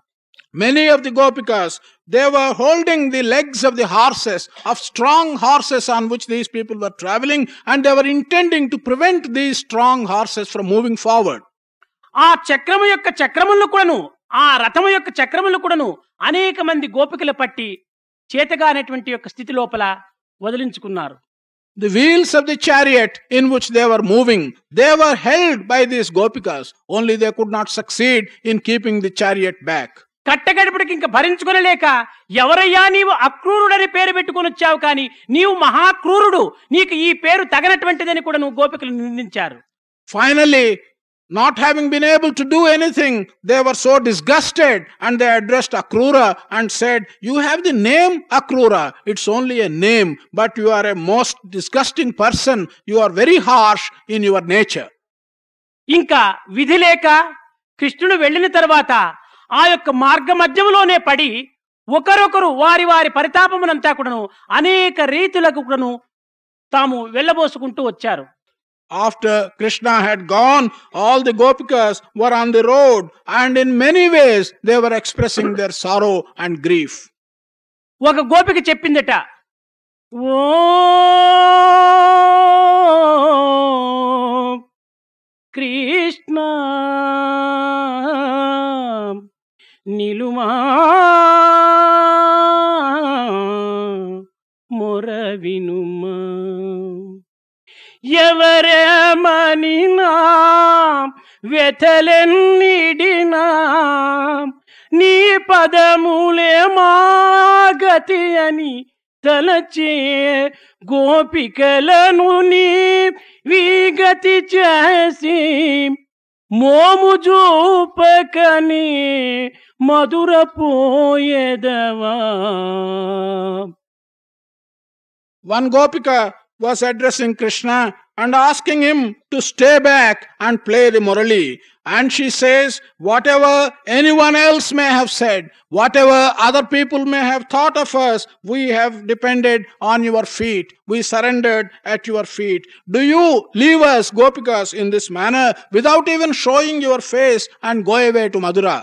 Many of the Gopikas, they were holding the legs of the horses, of strong horses on which these people were traveling, and they were intending to prevent these strong horses from moving forward. ఆ చక్రము యొక్క చక్రములను కూడాను ఆ రథము యొక్క చక్రములను కూడాను అనేక మంది గోపికలు పట్టి చేతగానటువంటి యొక్క స్థితి లోపల వదిలించుకున్నారు The wheels of the chariot in which they were moving, they were held by these Gopikas, only they could not succeed in keeping the chariot back. కట్టగడపడికి ఇంకా భరించుకొనలేక ఎవరయ్యా నీవు అక్రూరుడని పేరు పెట్టుకొని వచ్చావు కానీ నీవు మహాక్రూరుడు నీకు ఈ పేరు తగనటువంటిదని కూడా నువ్వు గోపికలు నిందించారు Finally, not having been able to do anything, they were so disgusted and they addressed Akrura and said, You have the name Akrura. It's only a name, but you are a most disgusting person. You are very harsh in your nature. ఇంకా విధి లేక కృష్ణుడు వెళ్ళిన తర్వాత ఆ యొక్క మార్గ మధ్యములోనే పడి ఒకరొకరు వారి వారి పరితాపమునంతా కూడాను అనేక రీతులకు కూడాను తాము వెళ్ళబోసుకుంటూ వచ్చారు After Krishna had gone, all the gopikas were on the road and in many ways they were expressing their sorrow and grief. ఒక గోపిక చెప్పిందట ఓ కృష్ణ నిలుమా మొర ఎవరేమనినా? వెతలెన్నిడినా? నీ పదములే మా గతి అని తలచే గోపికలను నీ విగతి చేసి మోము చూపకని మధుర పోయేదవా one gopika was addressing Krishna and asking him to stay back and play the Murali. And she says, Whatever anyone else may have said, whatever other people may have thought of us, we have depended on your feet. We surrendered at your feet. Do you leave us, Gopikas, in this manner without even showing your face and go away to Madura?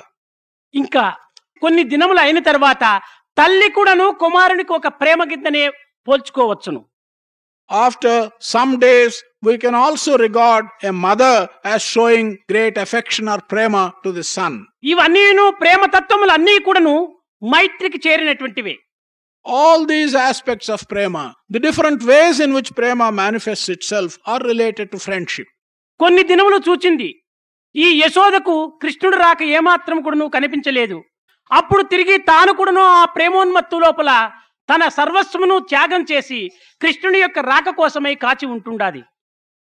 ఇంకా కొన్ని దినములు అయిన తర్వాత తల్లి కూడాను కుమారునికి ఒక ప్రేమ గిద్దనే పోల్చుకోవచ్చును After some days, we can also regard a mother as showing great affection or prema to the son. ఇవన్నీను ప్రేమ తత్వములు అన్నీ కూడాను మైత్రికి చేరినటువంటివే All these aspects of prema, the different ways in which prema manifests itself, are related to friendship. కొన్ని దినములు చూచింది ఈ యశోదకు కృష్ణుడు రాక ఏమాత్రం కూడాను కనిపించలేదు అప్పుడు తిరిగి తాను కూడాను ఆ ప్రేమోన్మత్తు లోపల తన సర్వస్వమును త్యాగం చేసి కృష్ణుని యొక్క రాక కోసమై కాచి ఉంటుండాలి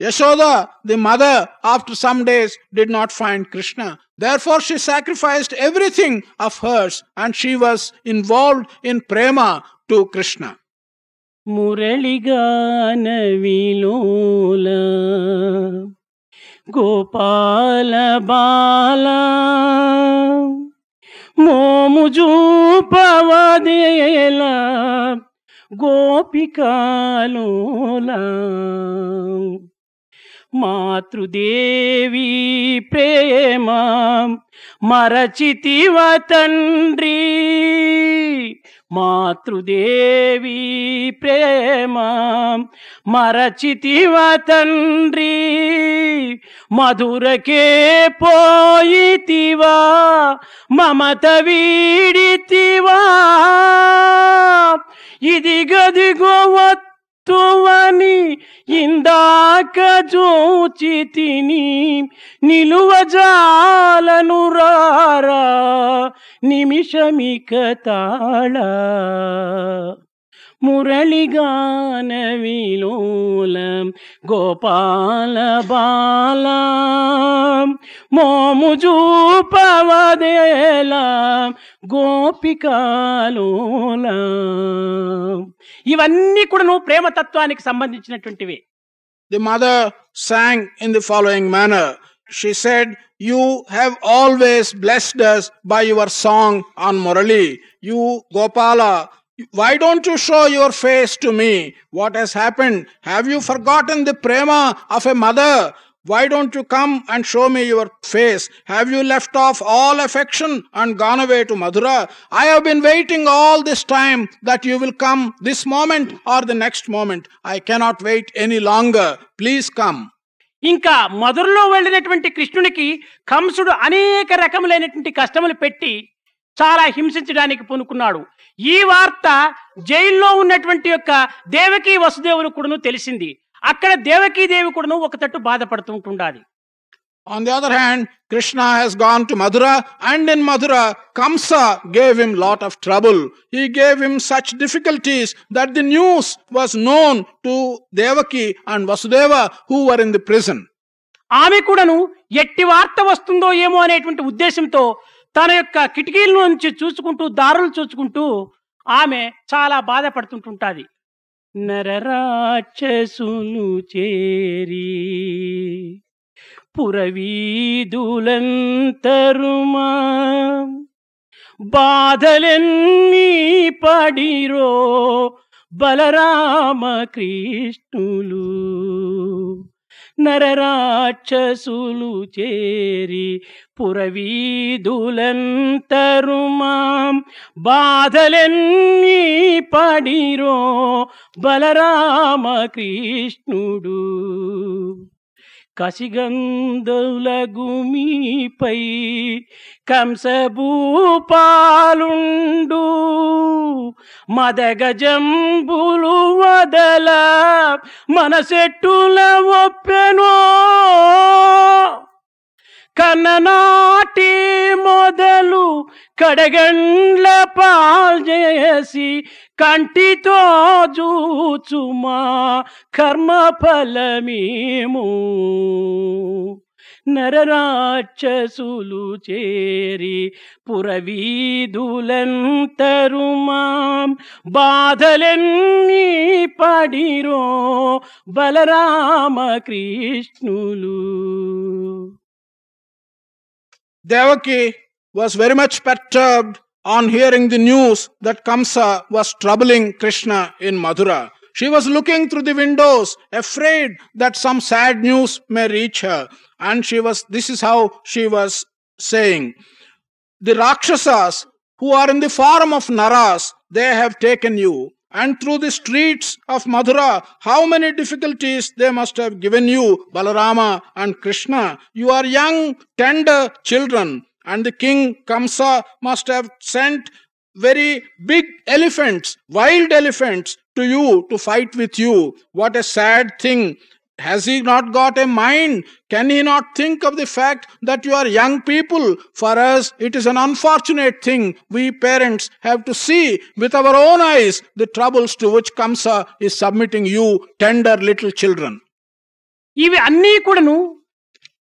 Yashoda the mother after some days did not find Krishna therefore she sacrificed everything of hers and she was involve in prema to Krishna మురళిగా గోపాల బాల మోము జూ పవదేలా గోపికాలోల. మాతృదేవి ప్రేమ మరచితివ తండ్రి. మాతృదేవి ప్రేమ మరచితివ తండ్రి. మధురకే పోయితివా మమత వీడితివా. ఇది గదిగో వత్తువని ఇందాక చూచి తిని నిలువజాలను రారా నిమిషమిక తాళ. మురళిగాన విలోలం గోపాల బాల మోము చూపవదేల గోపికాలోల ఇవన్నీ కూడా నువ్వు ప్రేమతత్వానికి సంబంధించినటువంటివి The mother sang in the following manner. She said, You have always blessed us by your song on Murali. You, Gopala, why don't you show your face to me? What has happened? Have you forgotten the prema of a mother? Why don't you come and show me your face? Have you left off all affection and gone away to Madhura? I have been waiting all this time that you will come this moment or the next moment. I cannot wait any longer. Please come. ఇంకా మధురలో వెళ్ళినటువంటి కృష్ణునికి కంసుడు అనేక రకములైనటువంటి కష్టములు పెట్టి చాలా హింసించడానికి పూనుకున్నాడు ఈ వార్త జైల్లో ఉన్నటువంటి యొక్క దేవకీ వసుదేవులు కూడాను తెలిసింది అక్కడ దేవకీ దేవి కూడాను ఒక తట్టు బాధపడుతుంటుండాది On the other hand, Krishna has gone to Madura, and in Madura, Kamsa gave him lot of trouble. He gave him such difficulties that the news was known to Devaki and Vasudeva who were in the prison. ఆమె కూడాను ఎట్టి వార్త వస్తుందో ఏమో అనేటువంటి ఉద్దేశంతో తన యొక్క కిటికీల నుంచి చూసుకుంటూ దారులు చూసుకుంటూ ఆమె చాలా బాధపడుతుంటుంటుంది. నరరాక్షసులు చేరి పురవీధులంతరుమా బాధలెన్నీ పడిరో బలరామ కృష్ణులు నరరాక్షసులు చేరి పురవీధులంతరుమాం బాధలన్నీ పడిరో బలరామకృష్ణుడు? కసిగంధుల గుమిపై కంసభూపాలుండు. మదగజంబులు వదల మనసెట్టుల ఒప్పెనో. కన్ననాటి మొదలు కడగండ్ల పాల్జేసి కంటితో చూచుమా కర్మ ఫలమేమో నరరాక్షసులు చేరి పురవీధులంతరుమాం బాధలన్నీ పడిరో Balarama కృష్ణులు Devaki was very much perturbed on hearing the news that Kamsa was troubling Krishna in Madura. She was looking through the windows, afraid that some sad news may reach her. And she was, this is how she was saying The Rakshasas who are in the form of Naras, they have taken you. And through the streets of Madura, how many difficulties they must have given you, Balarama and Krishna. You are young, tender children, and the king Kamsa must have sent very big elephants, wild elephants, to you to fight with you. What a sad thing. Has he not got a mind? Can he not think of the fact that you are young people? For us, it is an unfortunate thing. We parents have to see with our own eyes the troubles to which Kamsa is submitting you, tender little children. ఇవి అన్నీ కూడాను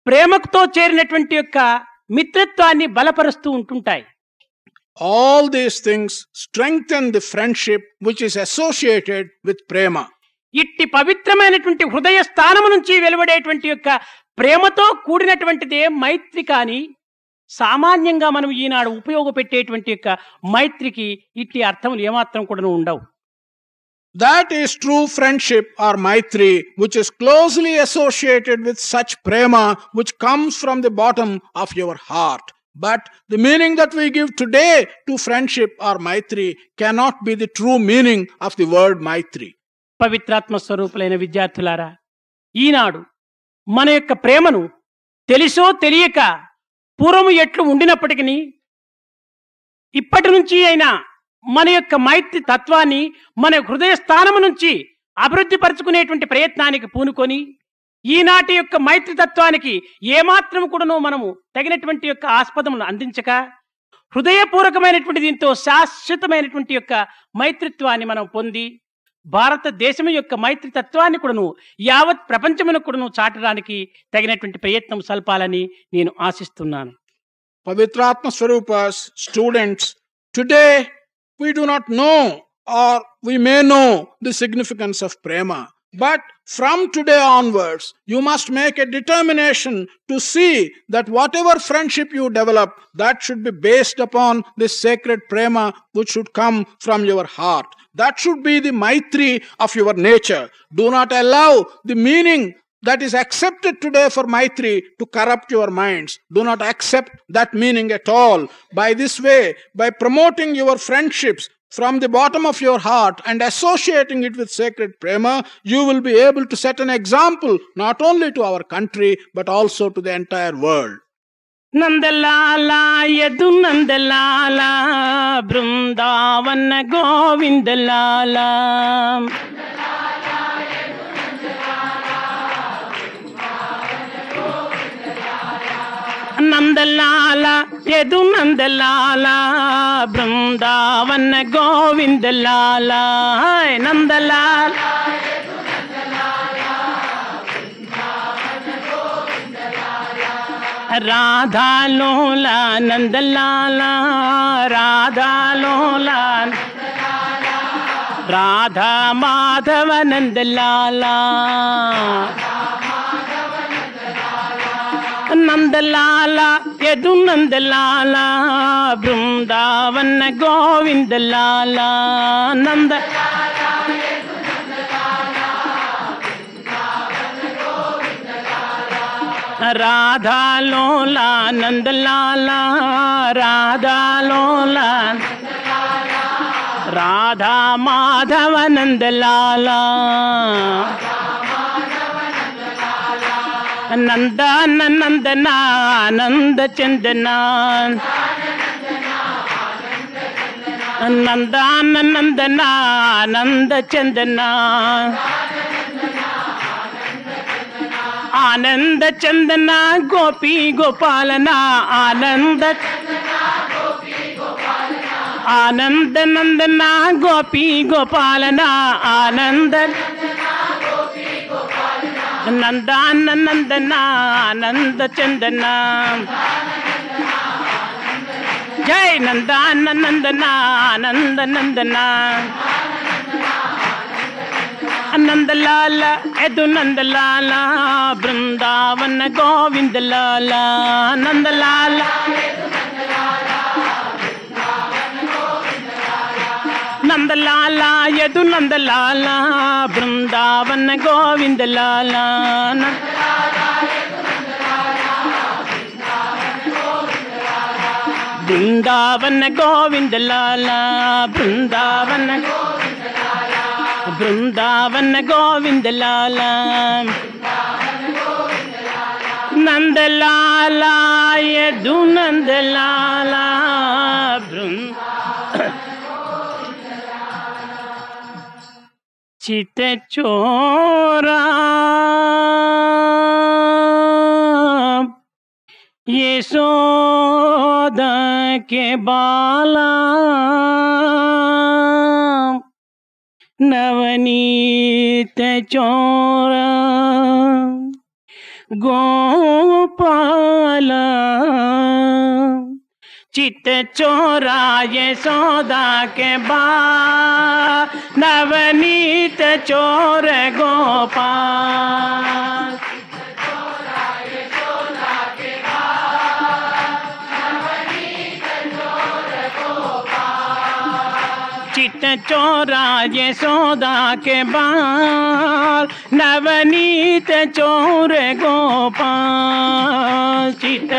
ప్రేమతో చేరినటువంటి యొక్క మిత్రత్వాన్ని బలపరుస్తూ ఉంటుంటాయి All these things strengthen the friendship which is associated with prema. ఇట్టి పవిత్రమైనటువంటి హృదయ స్థానము నుంచి వెలువడేటువంటి యొక్క ప్రేమతో కూడినటువంటిదే మైత్రి కానీ సామాన్యంగా మనం ఈనాడు ఉపయోగపెట్టేటువంటి యొక్క మైత్రికి ఇట్టి అర్థములు ఏమాత్రం కూడా ఉండవు. That is true friendship or maitri which is closely associated with such prema which comes from the bottom of your heart but the meaning that we give today to friendship or maitri cannot be the true meaning of the word maitri. పవిత్రాత్మ స్వరూపులైన విద్యార్థులారా ఈనాడు మన యొక్క ప్రేమను తెలిసో తెలియక పూర్వము ఎట్లు ఉండినప్పటికీ ఇప్పటి నుంచి అయినా మన యొక్క మైత్రి తత్వాన్ని మన హృదయ స్థానము నుంచి అభివృద్ధి పరుచుకునేటువంటి ప్రయత్నానికి పూనుకొని ఈనాటి యొక్క మైత్రి తత్వానికి ఏమాత్రం కూడాను మనము తగినటువంటి యొక్క ఆస్పదమును అందించక హృదయపూర్వకమైనటువంటి దీంతో శాశ్వతమైనటువంటి యొక్క మైత్రిత్వాన్ని మనం పొంది భారతదేశం యొక్క మైత్రి తత్వాన్ని కూడాను యావత్ ప్రపంచమును కూడాను చాటడానికి తగినటువంటి ప్రయత్నం సల్పాలని నేను ఆశిస్తున్నాను. పవిత్రాత్మ స్వరూప students today we do not know or we may know the significance of prema But from today onwards, you must make a determination to see that whatever friendship you develop, that should be based upon this sacred prema which should come from your heart. That should be the maitri of your nature. Do not allow the meaning that is accepted today for Maitri to corrupt your minds. Do not accept that meaning at all. By this way, by promoting your friendships from the bottom of your heart and associating it with sacred prema, you will be able to set an example not only to our country but also to the entire world. Nandalala Yadu Nandalala Brindavana Govindalala Nandalala Yadu Nandalala Brindavana Govindalala hi Nandalala Radhalola Nandalala Radhalola Radha Madhava Nandalala Nandalala Yadu Nandalala Brindavana Govindalala Nanda Radhalola Nandalala Radhalola Radha Madhava Nandalala నందన నందన ఆనంద చందన నందాన నందన ఆనంద చందన ఆనంద చందన గోపి గోపాలన ఆనంద ఆనంద నందన గోపి గోపాలన ఆనంద నందాన నందన ఆనంద చందన. జై నందాన నందన ఆనంద నందన. నందలాల ఎదు నందలాల బృందావన గోవిందలాల. నందలాల నందలాల యదు నందలాల బృందావన గోవిందలాల బృందావన గోవిందలాల బృందావన బృందావన గోవిందలాల నందలాల యదు నందలాలా चिते चोरा। ये सोद के बाला। नवनीत चोरा। गोपाला। चित चोरा सौदा के बा नवनीत चोर गोपाल। चित चोरा सौदा के बाल नवनीत चोर गोपाल। चित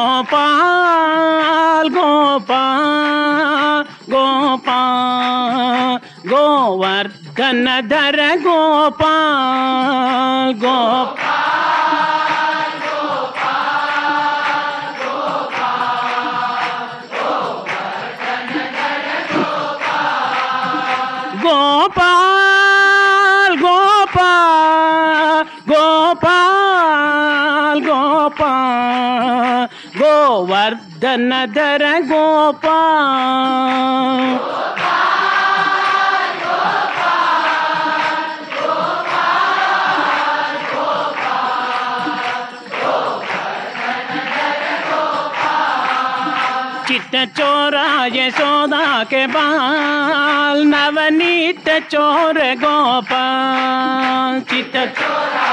गोपाल गोपाल गोपाल गोवर्धन धर गोपाल गोपाल गोपाल गोपाल गोपाल गोवर्धन धर गोपाल। चित चोरा यशोदा के बाल नवनीत चोर गोपाल। चित चोरा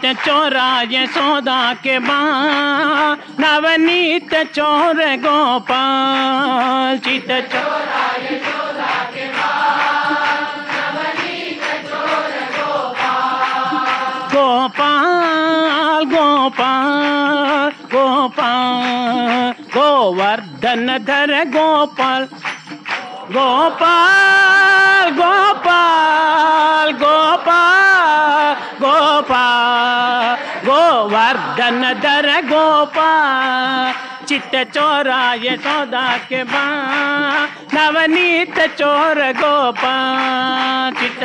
नवनीत चोरा ये सौदा के बा नवनीत चोर गोपाल चित गोपाल गोपाल गोपाल गोपाल, गोवर्धन धर गोपाल। गोपाल गोपाल गोपाल गोपा, गोवर्धन दर गोपा चित चोराय सौदा के बा, नवनीत चोर गोपा चिट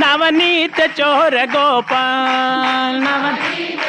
नवनीत चोर गोपाल नवनीत